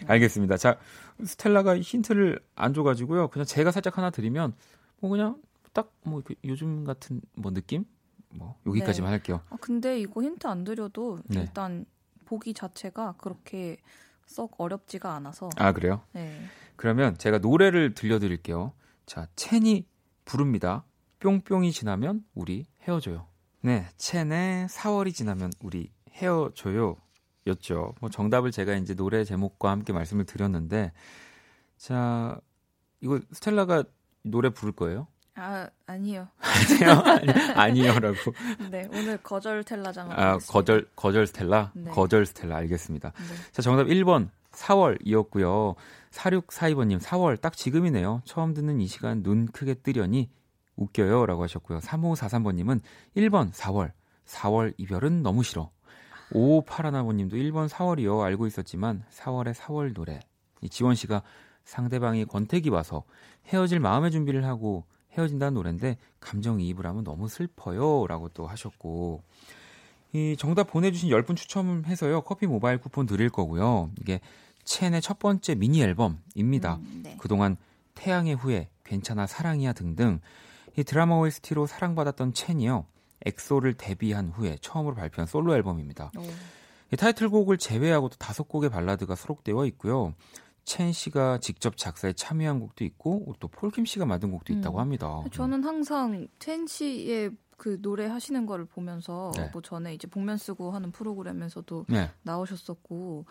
알겠습니다 자 스텔라가 힌트를 안 줘가지고요 그냥 제가 살짝 하나 드리면 뭐 그냥 딱 뭐 요즘 같은 뭐 느낌? 뭐 여기까지만 네. 할게요 아, 근데 이거 힌트 안 드려도 네. 일단 보기 자체가 그렇게 썩 어렵지가 않아서 아 그래요? 네. 그러면 제가 노래를 들려드릴게요. 자, 첸이 부릅니다. 뿅뿅이 지나면 우리 헤어져요. 네, 첸의 4월이 지나면 우리 헤어져요. 였죠. 뭐 정답을 제가 이제 노래 제목과 함께 말씀을 드렸는데, 자, 이거 스텔라가 노래 부를 거예요? 아 아니요. 아니요, 아니요라고. 네 오늘 거절 아, 하겠습니다. 거절, 거절 스텔라? 네. 거절 스텔라, 알겠습니다. 네. 자, 정답 1번 4월이었고요. 4642번님 4월 딱 지금이네요. 처음 듣는 이 시간 눈 크게 뜨려니 웃겨요 라고 하셨고요. 3543번님은 1번 4월 4월 이별은 너무 싫어. 5581번님도 1번 4월이요. 알고 있었지만 4월의 4월 노래. 이 지원 씨가 상대방이 권태기 와서 헤어질 마음의 준비를 하고 헤어진다는 노래인데 감정이입을 하면 너무 슬퍼요 라고 또 하셨고 이 정답 보내주신 10분 추첨해서요 커피 모바일 쿠폰 드릴 거고요 이게 첸의 첫 번째 미니 앨범입니다 음, 네. 그동안 태양의 후예 괜찮아 사랑이야 등등 이 드라마 OST로 사랑받았던 첸이요 엑소를 데뷔한 후에 처음으로 발표한 솔로 앨범입니다. 오. 이 타이틀곡을 제외하고 도 다섯 곡의 발라드가 수록되어 있고요. 첸 씨가 직접 작사에 참여한 곡도 있고 또 폴킴 씨가 만든 곡도 있다고 음. 합니다. 저는 항상 텐 씨의 그 노래 하시는 거를 보면서 네. 뭐 전에 이제 복면 쓰고 하는 프로그램에서도 네. 나오셨었고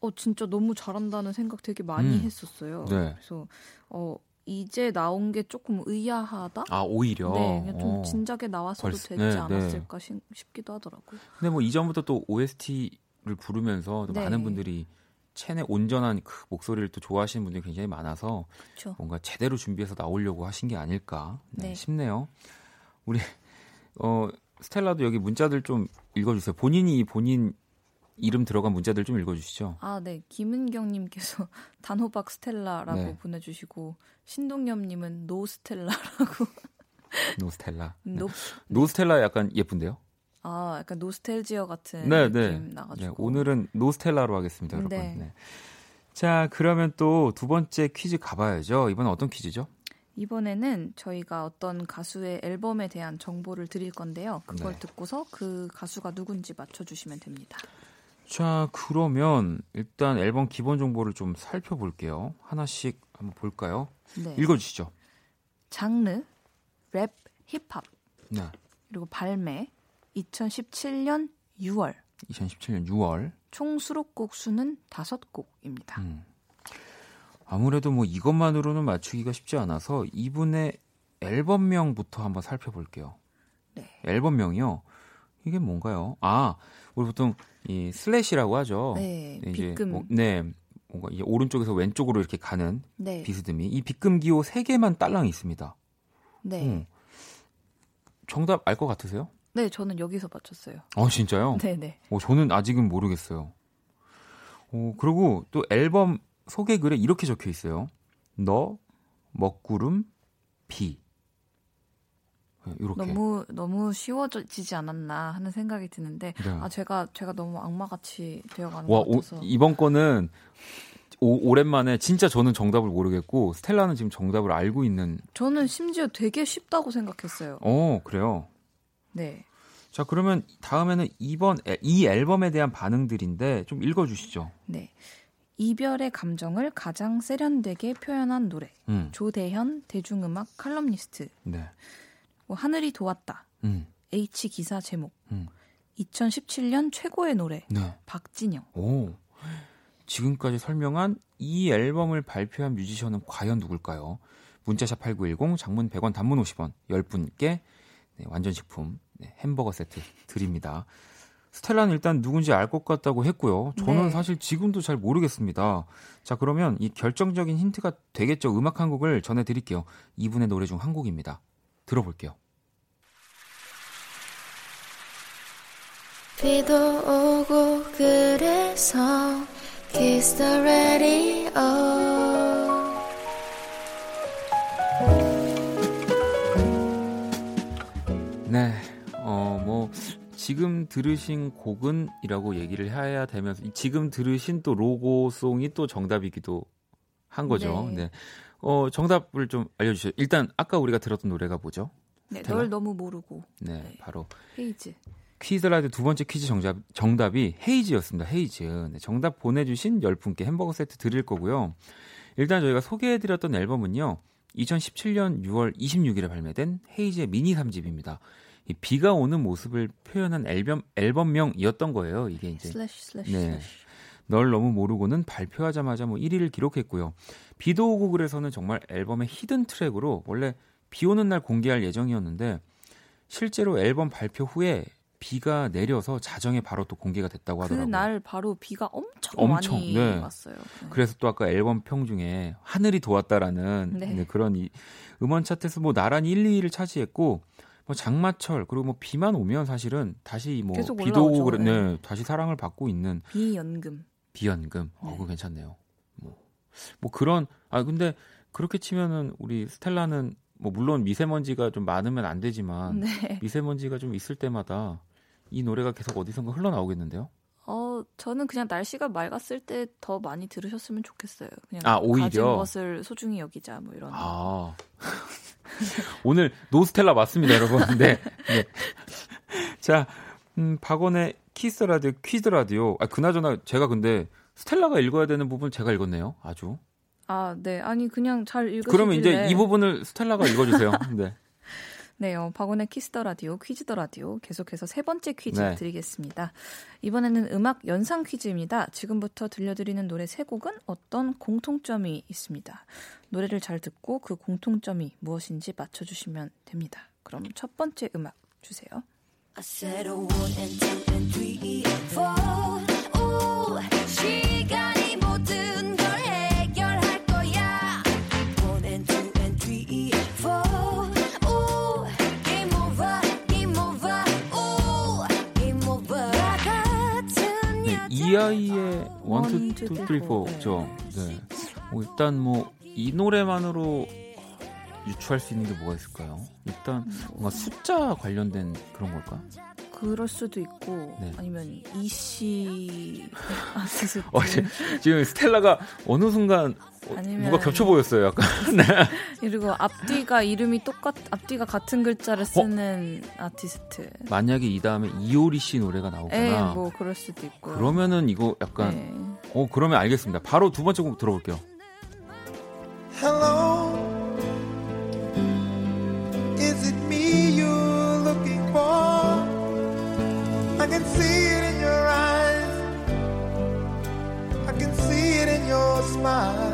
어 진짜 너무 잘한다는 생각 되게 많이 음. 했었어요. 네. 그래서 어 이제 나온 게 조금 의아하다. 아 오히려 네, 그냥 좀 어. 진작에 나왔어도 벌써- 되지 네, 네. 않았을까 싶- 싶기도 하더라고요. 근데 뭐 이전부터 또 OST를 부르면서 또 네. 많은 분들이 첸의 온전한 그 목소리를 또 좋아하시는 분들이 굉장히 많아서 그렇죠. 뭔가 제대로 준비해서 나오려고 하신 게 아닐까 네, 네. 싶네요. 우리 어 스텔라도 여기 문자들 좀 읽어주세요. 본인이 본인 이름 들어간 문자들 좀 읽어주시죠. 아, 네. 김은경님께서 단호박 스텔라라고 네. 보내주시고 신동엽님은 노 스텔라라고 노 스텔라. 네. 노, 노 스텔라 약간 예쁜데요. 아 약간 노스탤지어 같은 네, 느낌 네. 나가지고 네, 오늘은 노스텔라로 하겠습니다, 여러분. 네. 네. 자, 그러면 또 두 번째 퀴즈 가봐야죠. 이번엔 어떤 퀴즈죠? 이번에는 저희가 어떤 가수의 앨범에 대한 정보를 드릴 건데요. 그걸 네. 듣고서 그 가수가 누군지 맞춰주시면 됩니다. 자, 그러면 일단 앨범 기본 정보를 좀 살펴볼게요. 하나씩 한번 볼까요? 네. 읽어주시죠. 장르 랩 힙합 네. 그리고 발매 2017년 6월 2017년 6월. 총 수록곡 수는 다섯 곡입니다. 음. 아무래도 뭐 이것만으로는 맞추기가 쉽지 않아서 이분의 앨범명부터 한번 살펴볼게요. 네. 앨범명이요. 이게 뭔가요? 아, 우리 보통 이 슬래시라고 하죠. 네, 네, 이제 빗금. 뭐- 네, 뭔가 이제 오른쪽에서 왼쪽으로 이렇게 가는 네, 비스듬히 이 비금 기호 3개만 딸랑이 있습니다. 네, 음. 정답 알 것 같으세요? 네, 저는 여기서 맞췄어요. 아, 진짜요? 네, 네. 어, 저는 아직은 모르겠어요. 어, 그리고 또 앨범 소개 글에 이렇게 적혀 있어요. 너, 먹구름, 비. 네, 이렇게. 너무 너무 쉬워지지 않았나 하는 생각이 드는데 네. 아 제가 제가 너무 악마같이 되어가는 와, 것 오, 같아서 이번 거는 오, 오랜만에 진짜 저는 정답을 모르겠고 스텔라는 지금 정답을 알고 있는. 저는 심지어 되게 쉽다고 생각했어요. 어, 그래요. 네, 자, 그러면 다음에는 이번 앨- 이 앨범에 대한 반응들인데 좀 읽어 주시죠. 네. 이별의 감정을 가장 세련되게 표현한 노래. 음. 조대현 대중음악 칼럼니스트. 네. 뭐 하늘이 도왔다. 음. H 기사 제목. 음. 2017년 최고의 노래. 네. 박진영. 오. 지금까지 설명한 이 앨범을 발표한 뮤지션은 과연 누굴까요? 문자샵 8910 장문 100원 단문 50원 10분께 네, 완전식품 네, 햄버거 세트 드립니다. 스텔라는 일단 누군지 알 것 같다고 했고요. 저는 네. 사실 지금도 잘 모르겠습니다. 자, 그러면 이 결정적인 힌트가 되겠죠. 음악 한 곡을 전해드릴게요. 이분의 노래 중 한 곡입니다. 들어볼게요. 비도 오고 그래서 Kiss the radio 지금 들으신 곡은이라고 얘기를 해야 되면서, 이 지금 들으신 또 로고송이 또 정답이기도 한 거죠. 네. 네. 어, 정답을 좀 알려주세요. 일단, 아까 우리가 들었던 노래가 뭐죠? 네, 스텔라? 널 너무 모르고. 네, 네. 바로 헤이즈. Quiz the Radio 두 번째 퀴즈 정답, 정답이 헤이즈였습니다. 헤이즈. 네, 정답 보내주신 10분께 햄버거 세트 드릴 거고요. 일단 저희가 소개해드렸던 앨범은요. 2017년 6월 26일에 발매된 헤이즈의 미니 3집입니다. 이 비가 오는 모습을 표현한 앨범, 앨범명이었던 거예요. 이게 이제 슬래시 슬래시 네. 슬래시. 널 너무 모르고는 발표하자마자 뭐 1위를 기록했고요. 비도 오고 그래서는 정말 앨범의 hidden 트랙으로 원래 비 오는 날 공개할 예정이었는데 실제로 앨범 발표 후에 비가 내려서 자정에 바로 또 공개가 됐다고 하더라고요. 그날 바로 비가 엄청, 엄청, 많이 네. 왔어요. 네. 그래서 또 아까 앨범 평 중에 하늘이 도왔다라는 네. 네, 그런 이 음원 차트에서 뭐 나란히 1, 2위를 차지했고 뭐 장마철 그리고 뭐 비만 오면 사실은 다시 뭐 계속 비도 오고. 그래, 네, 네. 다시 사랑을 받고 있는 비연금. 비연금. 어, 네. 그거 괜찮네요. 뭐, 뭐 그런 아 근데 그렇게 치면은 우리 스텔라는 뭐 물론 미세먼지가 좀 많으면 안 되지만 네. 미세먼지가 좀 있을 때마다 이 노래가 계속 어디선가 흘러나오겠는데요? 어, 저는 그냥 날씨가 맑았을 때 더 많이 들으셨으면 좋겠어요. 그냥 아, 오히려? 가진 것을 소중히 여기자 뭐 이런. 아. 오늘 노스텔라 맞습니다, 여러분. 네. 네. 자, 음, 박원의 Kiss the Radio, Quiz the Radio. 아, 그나저나 제가 근데 스텔라가 읽어야 되는 부분 제가 읽었네요. 아주. 아, 네. 아니 그냥 잘 읽으시길래. 그러면 이제 이 부분을 스텔라가 읽어 주세요. 네. 네, 어, 박원의 Kiss the Radio, Quiz the Radio 계속해서 세 번째 퀴즈 네. 드리겠습니다. 이번에는 음악 연상 퀴즈입니다. 지금부터 들려드리는 노래 세 곡은 어떤 공통점이 있습니다. 노래를 잘 듣고 그 공통점이 무엇인지 맞춰주시면 됩니다. 그럼 첫 번째 음악 주세요. I said a 투 three, 쓰리 four. 포죠. 네. 뭐 일단 뭐 이 노래만으로 유추할 수 있는 게 뭐가 있을까요? 일단 뭔가 숫자 관련된 그런 걸까? 그럴 수도 있고 네. 아니면 이씨 아티스트 어, 지- 지금 스텔라가 어느 순간 어, 아니면- 누가 겹쳐 보였어요. 약간. 네. 그리고 앞뒤가 이름이 똑같 앞뒤가 같은 글자를 쓰는 아티스트. 만약에 이 다음에 이효리 씨 노래가 나오거나 에, 뭐 그럴 수도 있고. 그러면은 이거 약간 네. 어 그러면 알겠습니다. 바로 두 번째 곡 들어볼게요. Hello, smile.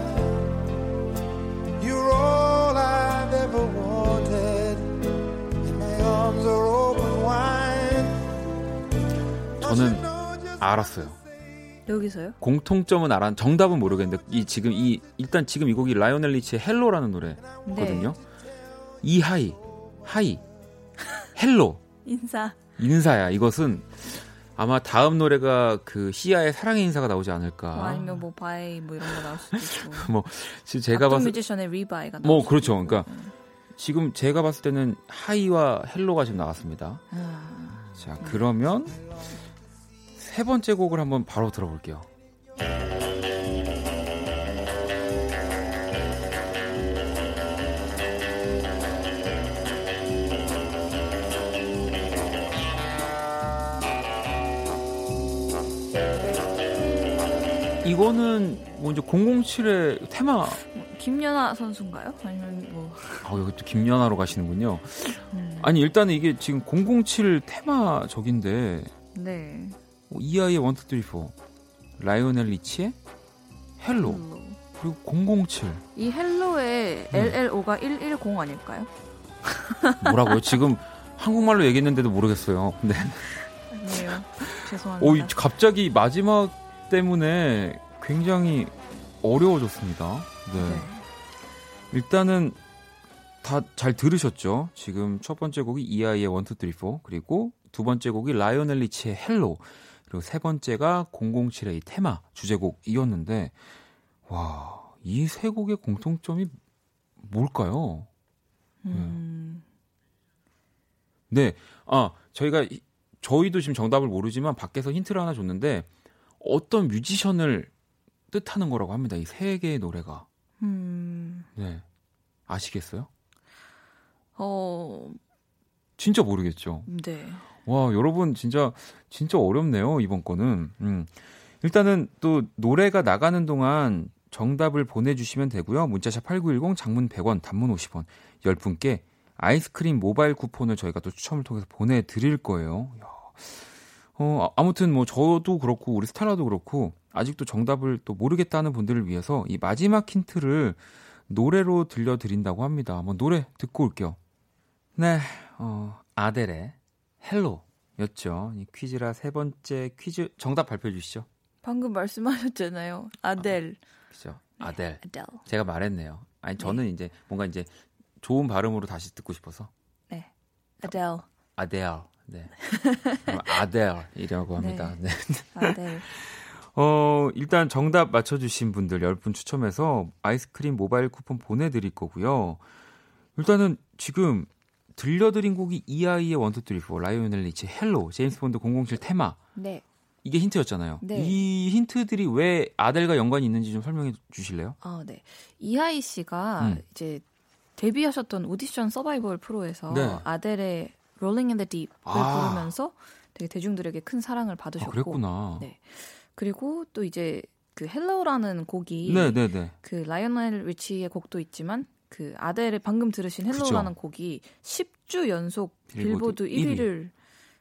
You're all I've ever wanted, and my arms are open wide. 저는 알았어요. 여기서요? 공통점은 알아. 정답은 모르겠는데 이 지금 이 일단 지금 이 곡이 라이오넬 리치의 Hello라는 노래거든요. 네. 이 Hi Hi Hello 인사. 인사야. 이것은 아마 다음 노래가 그 씨야의 사랑의 인사가 나오지 않을까. 뭐 아니면 뭐 bye 뭐 이런 거 나올 수도 있고. 뭐 지금 제가 봤을 뮤지션의 리바이가 뭐 그렇죠. 있고. 그러니까 지금 제가 봤을 때는 Hi와 Hello가 지금 나왔습니다. 아, 자, 그러면 세 번째 곡을 한번 바로 들어볼게요. 이거는 뭐 이제 007의 테마 김연아 선수인가요? 아니면 뭐 아, 여기 또 김연아로 가시는군요. 음, 아니 일단은 이게 지금 007 테마곡인데 네. 어, 이하이의 One Two Three Four 라이오넬 리치의 Hello Hello. 그리고 007 이 Hello의 네. LLO가 110 아닐까요? 뭐라고요? 지금 한국말로 얘기했는데도 모르겠어요. 근데 아니에요. 오, 죄송합니다. 이- 갑자기 마지막 때문에 굉장히 어려워졌습니다. 네. 네. 일단은 다 잘 들으셨죠? 지금 첫 번째 곡이 이하이의 One Two Three Four 그리고 두 번째 곡이 라이오넬 리치의 Hello 그리고 세 번째가 007의 이 테마 주제곡이었는데 와, 이 세 곡의 공통점이 뭘까요? 음, 네. 아, 저희가 이- 저희도 지금 정답을 모르지만 밖에서 힌트를 하나 줬는데 어떤 뮤지션을 뜻하는 거라고 합니다. 이 세 개의 노래가. 음, 네. 아시겠어요? 어, 진짜 모르겠죠. 네. 와, 여러분 진짜 진짜 어렵네요, 이번 거는. 음. 일단은 또 노래가 나가는 동안 정답을 보내 주시면 되고요. 문자샵 8910 장문 100원, 단문 50원. 10분께 아이스크림 모바일 쿠폰을 저희가 또 추첨을 통해서 보내 드릴 거예요. 야. 어, 아- 아무튼 뭐 저도 그렇고 우리 스텔라도 그렇고 아직도 정답을 또 모르겠다는 분들을 위해서 이 마지막 힌트를 노래로 들려 드린다고 합니다. 한번 노래 듣고 올게요. 네, 어, 아델의 Hello였죠. 이 퀴즈라 세 번째 퀴즈 정답 발표해 주시죠. 방금 말씀하셨잖아요. 아델. 그죠? 아델. 아델. 제가 말했네요. 아니 저는 이제 뭔가 이제 좋은 발음으로 다시 듣고 싶어서 네. 아델. 아델. 네. 그럼 아델이라고 합니다. 네. 아델. 어, 일단 정답 맞춰주신 분들 10분 추첨해서 아이스크림 모바일 쿠폰 보내드릴 거고요. 일단은 지금 들려드린 곡이 이하이의 One Two Three Four 라이오넬 리치 Hello 제임스 본드 007 테마 네. 이게 힌트였잖아요. 네. 이 힌트들이 왜 아델과 연관이 있는지 좀 설명해 주실래요? 아, 네. 이하이 씨가 음. 이제 데뷔하셨던 오디션 서바이벌 프로에서 네. 아델의 Rolling in the Deep을 아. 부르면서 되게 대중들에게 큰 사랑을 아, 받으셨고 그랬구나. 네. 그리고 또 이제 그 Hello라는 곡이 네, 네, 네. 그 라이오넬 리치의 곡도 있지만 그 아델의 방금 들으신 Hello라는 곡이 10주 연속 빌보드 빌보드 1위를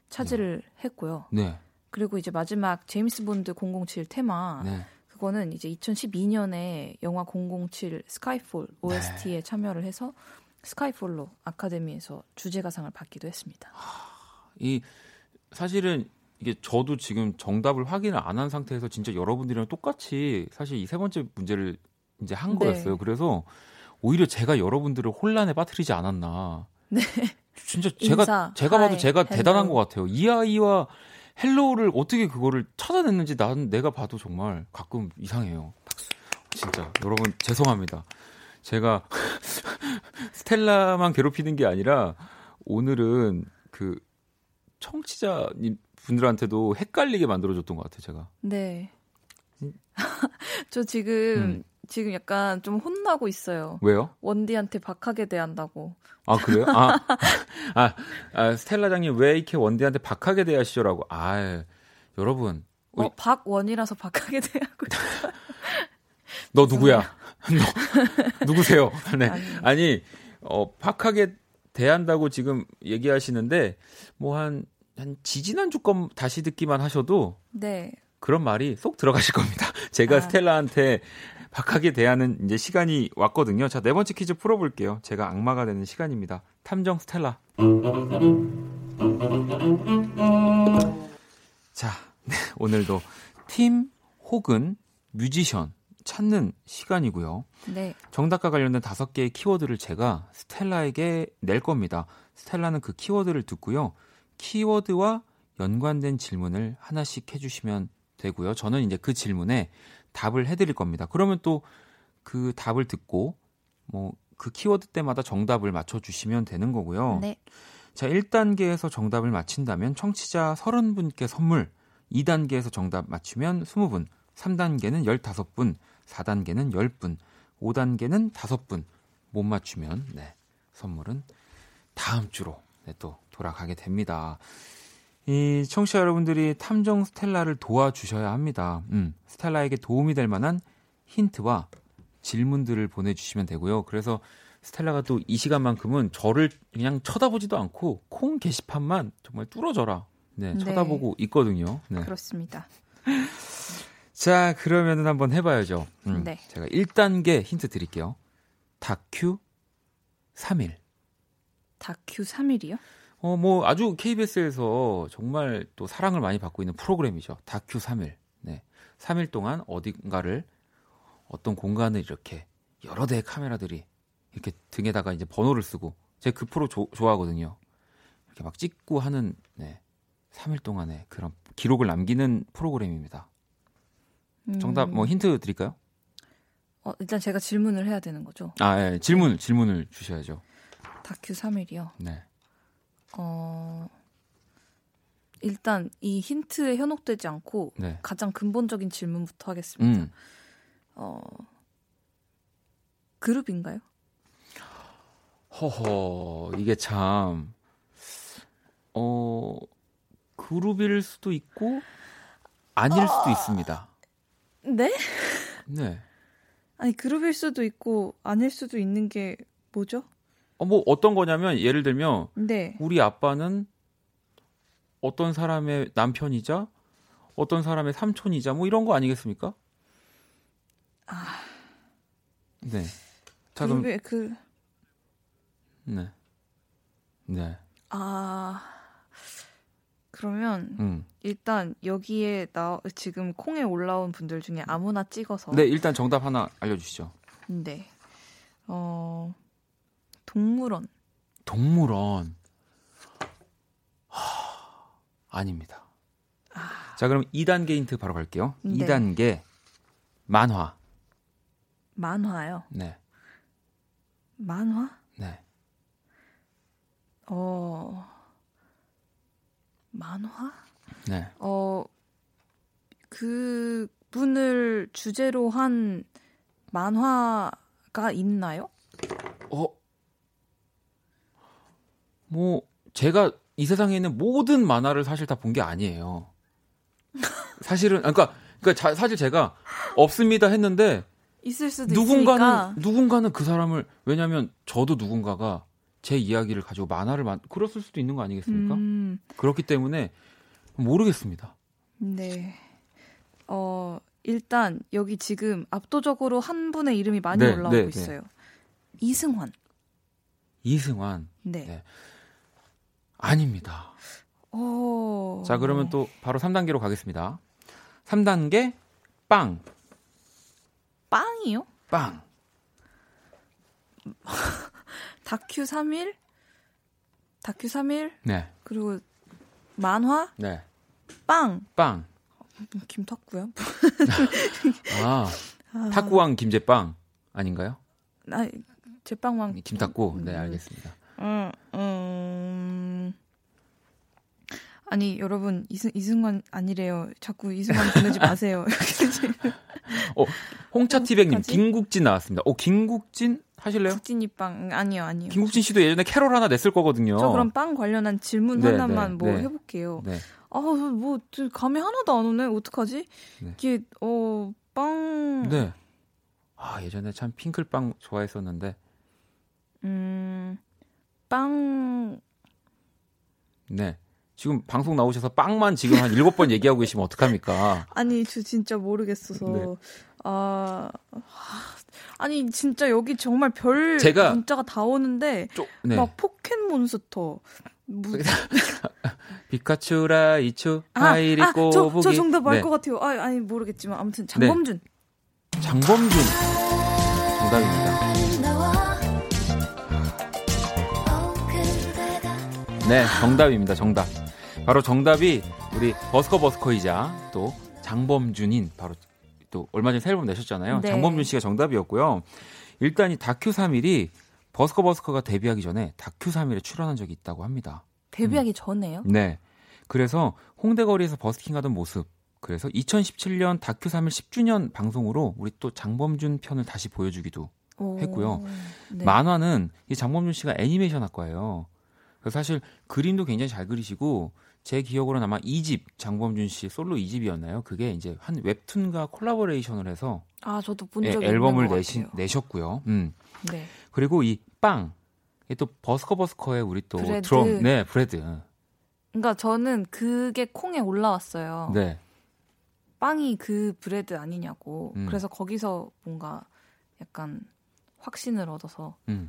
차지를 했고요. 네. 그리고 이제 마지막 제임스 본드 007 테마 네. 그거는 이제 2012년에 영화 007 Skyfall OST에 네. 참여를 해서 Skyfall로 아카데미에서 주제가상을 받기도 했습니다. 이 사실은 이게 저도 지금 정답을 확인을 안 한 상태에서 진짜 여러분들이랑 똑같이 사실 이 세 번째 문제를 이제 한 네. 거였어요. 그래서 오히려 제가 여러분들을 혼란에 빠뜨리지 않았나. 네. 진짜 제가 인사, 제가 봐도 Hi, 제가 Hello. 대단한 것 같아요. 이하이와 Hello를 어떻게 그거를 찾아냈는지 난 내가 봐도 정말 가끔 이상해요. 진짜 여러분 죄송합니다. 제가 스텔라만 괴롭히는 게 아니라 오늘은 그 청취자 분들한테도 헷갈리게 만들어줬던 것 같아요. 제가. 네. 음. 저 지금 지금 약간 좀 혼나고 있어요. 왜요? 원디한테 박하게 대한다고. 아 그래요? 아, 아, 아 스텔라장님 왜 이렇게 원디한테 박하게 대하시죠라고. 아 여러분 우리 어, 박원이라서 박하게 대하고. 너 누구야? 너 누구세요? 네. 아니. 아니, 어, 박하게 대한다고 지금 얘기하시는데, 뭐 한, 한 지지난주 건 다시 듣기만 하셔도 네. 그런 말이 쏙 들어가실 겁니다. 제가 아. 스텔라한테 박하게 대하는 이제 시간이 왔거든요. 자, 네 번째 퀴즈 풀어볼게요. 제가 악마가 되는 시간입니다. 탐정 스텔라. 자, 네, 오늘도 팀 혹은 뮤지션 찾는 시간이고요. 네. 정답과 관련된 다섯 개의 키워드를 제가 스텔라에게 낼 겁니다. 스텔라는 그 키워드를 듣고요. 키워드와 연관된 질문을 하나씩 해주시면 되고요. 저는 이제 그 질문에 답을 해드릴 겁니다. 그러면 또 그 답을 듣고 뭐 그 키워드 때마다 정답을 맞춰주시면 되는 거고요. 네. 자, 1단계에서 정답을 맞힌다면 청취자 30분께 선물, 2단계에서 정답 맞추면 20분, 3단계는 15분, 4단계는 10분, 5단계는 5분. 못 맞추면 네, 선물은 다음 주로 네, 또 돌아가게 됩니다. 이 청취자 여러분들이 탐정 스텔라를 도와주셔야 합니다. 음, 스텔라에게 도움이 될 만한 힌트와 질문들을 보내주시면 되고요. 그래서 스텔라가 또 이 시간만큼은 저를 그냥 쳐다보지도 않고 콩 게시판만 정말 뚫어져라. 네, 네. 쳐다보고 있거든요. 네. 그렇습니다. 자, 그러면은 한번 해봐야죠. 음, 네. 제가 1단계 힌트 드릴게요. 다큐 3일. 다큐 3일이요? 어, 뭐, 아주 KBS에서 정말 또 사랑을 많이 받고 있는 프로그램이죠. 다큐 3일. 네. 3일 동안 어딘가를, 어떤 공간을 이렇게 여러 대의 카메라들이 이렇게 등에다가 이제 번호를 쓰고, 제가 그 프로 조- 좋아하거든요. 이렇게 막 찍고 하는, 네. 3일 동안의 그런 기록을 남기는 프로그램입니다. 정답, 음, 뭐 힌트 드릴까요? 어, 일단 제가 질문을 해야 되는 거죠. 아, 예. 질문, 질문을 주셔야죠. 다큐 3일이요. 네. 어, 일단 이 힌트에 현혹되지 않고 네. 가장 근본적인 질문부터 하겠습니다. 음. 어, 그룹인가요? 허허, 이게 참, 어, 그룹일 수도 있고, 아닐 수도 있습니다. 네? 네. 아니 그룹일 수도 있고 아닐 수도 있는 게 뭐죠? 어, 뭐, 어떤 거냐면, 예를 들면, 네. 우리 아빠는 어떤 사람의 남편이자, 어떤 사람의 삼촌이자, 뭐 이런 거 아니겠습니까? 아, 네. 자, 그럼, 그 네. 네. 아, 그러면 음. 일단 여기에 나 지금 콩에 올라온 분들 중에 아무나 찍어서 네, 일단 정답 하나 알려 주시죠. 네. 어, 동물원. 동물원. 하, 아닙니다. 자, 그럼 2단계 힌트 바로 갈게요. 네. 2단계 만화. 만화요. 네. 만화? 네. 어, 만화? 네. 어, 그 분을 주제로 한 만화가 있나요? 어. 뭐 제가 이 세상에 있는 모든 만화를 사실 다 본 게 아니에요. 사실은 그러니까 그러니까 자- 사실 제가 없습니다 했는데 있을 수도 누군가는 있으니까. 누군가는 그 사람을 왜냐하면 저도 누군가가 제 이야기를 가지고 만화를 만 그랬을 수도 있는 거 아니겠습니까? 음, 그렇기 때문에 모르겠습니다. 네. 어, 일단 여기 지금 압도적으로 한 분의 이름이 많이 네, 올라오고 네, 네. 있어요. 이승환. 이승환 네. 네. 아닙니다. 어. 자 그러면 또 바로 3단계로 가겠습니다. 3단계 빵 빵이요? 빵. 다큐 3일? 다큐 3일? 네. 그리고 만화? 네. 빵. 빵. 김탁구요? 아. 탁구왕 김제빵 아닌가요? 아, 제빵왕. 김탁구. 네, 알겠습니다. 음, 음. 아니 여러분 이승 이승환 아니래요. 자꾸 이승환 보내지 마세요. 어, 홍차티백님? 김국진 나왔습니다. 어, 김국진 하실래요? 국진이빵 음, 아니요 아니요. 김국진 씨도 예전에 캐롤 하나 냈을 거거든요. 저 그럼 빵 관련한 질문 네, 하나만 네, 뭐 네. 해볼게요. 네. 아뭐 감이 하나도 안 오네. 어떡하지? 네. 이게 어 빵 네. 아, 예전에 참 핑클빵 좋아했었는데. 음, 빵 네. 지금 방송 나오셔서 빵만 지금 한 일곱 번 얘기하고 계시면 어떡합니까? 아니 저 진짜 모르겠어서 네. 아 아니 진짜 여기 정말 별 제가- 문자가 다 오는데 좀, 네. 막 포켓몬스터 무... 피카츄, 라 이츄, 아, 하이리, 아, 저, 꼬부기. 저 정답 알 네. 것 같아요. 아, 아니 모르겠지만 아무튼 장범준. 장범준. 정답입니다. 네, 정답입니다. 정답. 바로 정답이 우리 버스커 버스커이자 또 장범준인 바로 또 얼마 전에 새 앨범 내셨잖아요. 네. 장범준 씨가 정답이었고요. 일단 이 다큐 3일이 버스커 버스커가 데뷔하기 전에 다큐 3일에 출연한 적이 있다고 합니다. 데뷔하기 전에요? 네. 그래서 홍대거리에서 버스킹 하던 모습. 그래서 2017년 다큐 3일 10주년 방송으로 우리 또 장범준 편을 다시 보여주기도 오, 했고요. 네. 만화는 이 장범준 씨가 애니메이션 학과예요. 그래서 사실 그림도 굉장히 잘 그리시고 제 기억으로는 아마 2집 장범준 씨 솔로 2집이었나요? 그게 이제 한 웹툰과 collaboration을 해서 아 저도 본 예, 적이 앨범을 것 내시, 같아요. 내셨고요. 음. 네. 그리고 이 빵. 또 버스커 버스커의 우리 또 브래드. 드럼, 네, 브래드. 그러니까 저는 그게 콩에 올라왔어요. 네. 빵이 그 브래드 아니냐고. 음. 그래서 거기서 뭔가 약간 확신을 얻어서. 음.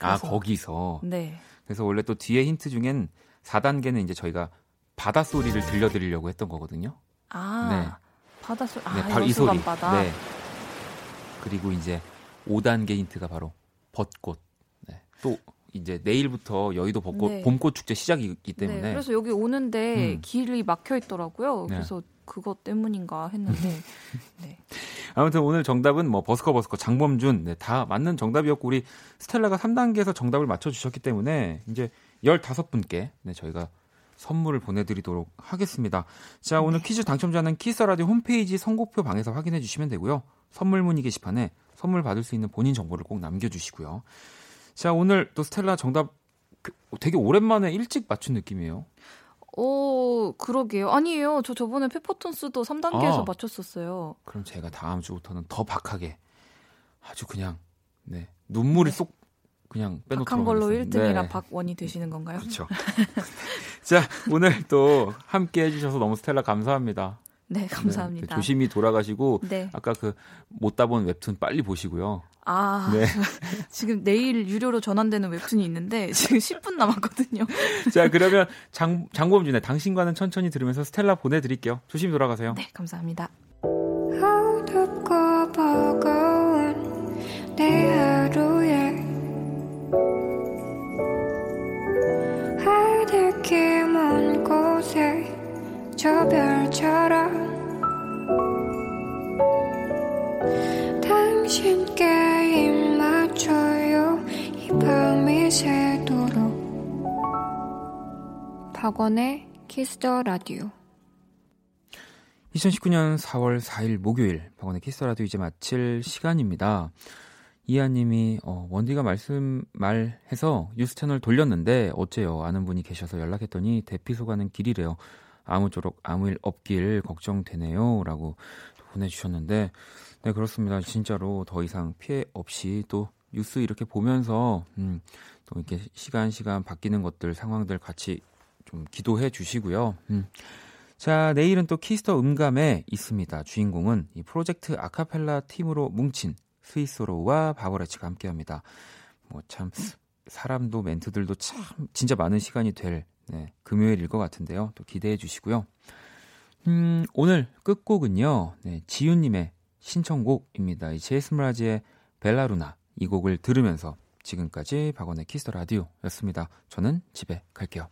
아, 거기서. 네. 그래서 원래 또 뒤에 힌트 중엔 4단계는 이제 저희가 바닷소리를 들려드리려고 했던 거거든요. 아 바닷소리. 아 네, 바로 이 소리. 바다. 네. 그리고 이제 5단계 힌트가 바로 벚꽃. 네. 또 이제 내일부터 여의도 벚꽃 네. 봄꽃 축제 시작이기 때문에 네, 그래서 여기 오는데 음. 길이 막혀 있더라고요. 네. 그래서 그것 때문인가 했는데. 네. 아무튼 오늘 정답은 뭐 버스커 버스커 장범준 네, 다 맞는 정답이었고 우리 스텔라가 3단계에서 정답을 맞춰 주셨기 때문에 이제 15분께 네, 저희가 선물을 보내드리도록 하겠습니다. 자 오늘 퀴즈 당첨자는 키스라디오 홈페이지 선곡표 방에서 확인해 주시면 되고요. 선물 문의 게시판에 선물 받을 수 있는 본인 정보를 꼭 남겨주시고요. 자 오늘 또 스텔라 정답 그- 되게 오랜만에 일찍 맞춘 느낌이에요. 오, 그러게요. 아니에요. 저 저번에 페퍼톤스도 3단계에서 아. 맞췄었어요. 그럼 제가 다음 주부터는 더 박하게 아주 그냥 네 눈물이 쏙 그냥 빼놓도록 박한 걸로 하겠습니다. 1등이라 네. 박원이 되시는 건가요? 그렇죠. 자 오늘 또 함께 해주셔서 너무 스텔라 감사합니다. 네, 네, 감사합니다. 조심히 돌아가시고 네. 아까 그못 따본 웹툰 빨리 보시고요. 아, 네. 지금 내일 유료로 전환되는 웹툰이 있는데 지금 10분 남았거든요. 자 그러면 장 장범준의 당신과는 천천히 들으면서 스텔라 보내드릴게요. 조심히 돌아가세요. 네, 감사합니다. 어둡고 버거운 내 하루 저 별처럼 당신께 입 맞춰요 이 밤이 새도록 박원의 키스 더 라디오 2019년 4월 4일 목요일 박원의 키스 라디오 이제 마칠 시간입니다. 이하님이 어, 원디가 말씀 말해서 뉴스 채널 돌렸는데 어째요? 아는 분이 계셔서 연락했더니 대피 소 가는 길이래요. 아무쪼록 아무 일 없길 걱정되네요.라고 보내주셨는데 네 그렇습니다. 진짜로 더 이상 피해 없이 또 뉴스 이렇게 보면서 음, 또 이렇게 시간 시간 바뀌는 것들 상황들 같이 좀 기도해 주시고요. 음. 자, 내일은 또 키스 더 음감회 있습니다. 주인공은 이 프로젝트 아카펠라 팀으로 뭉친 스윗소로우와 바버렛츠가 함께 합니다. 뭐 참 사람도 멘트들도 참 진짜 많은 시간이 될 네, 금요일일 것 같은데요. 또 기대해 주시고요. 음, 오늘 끝곡은요. 네, 지윤님의 신청곡입니다. 이 제이슨 므라즈의 Bella Luna 이 곡을 들으면서 지금까지 박원의 키스 더 라디오였습니다. 저는 집에 갈게요.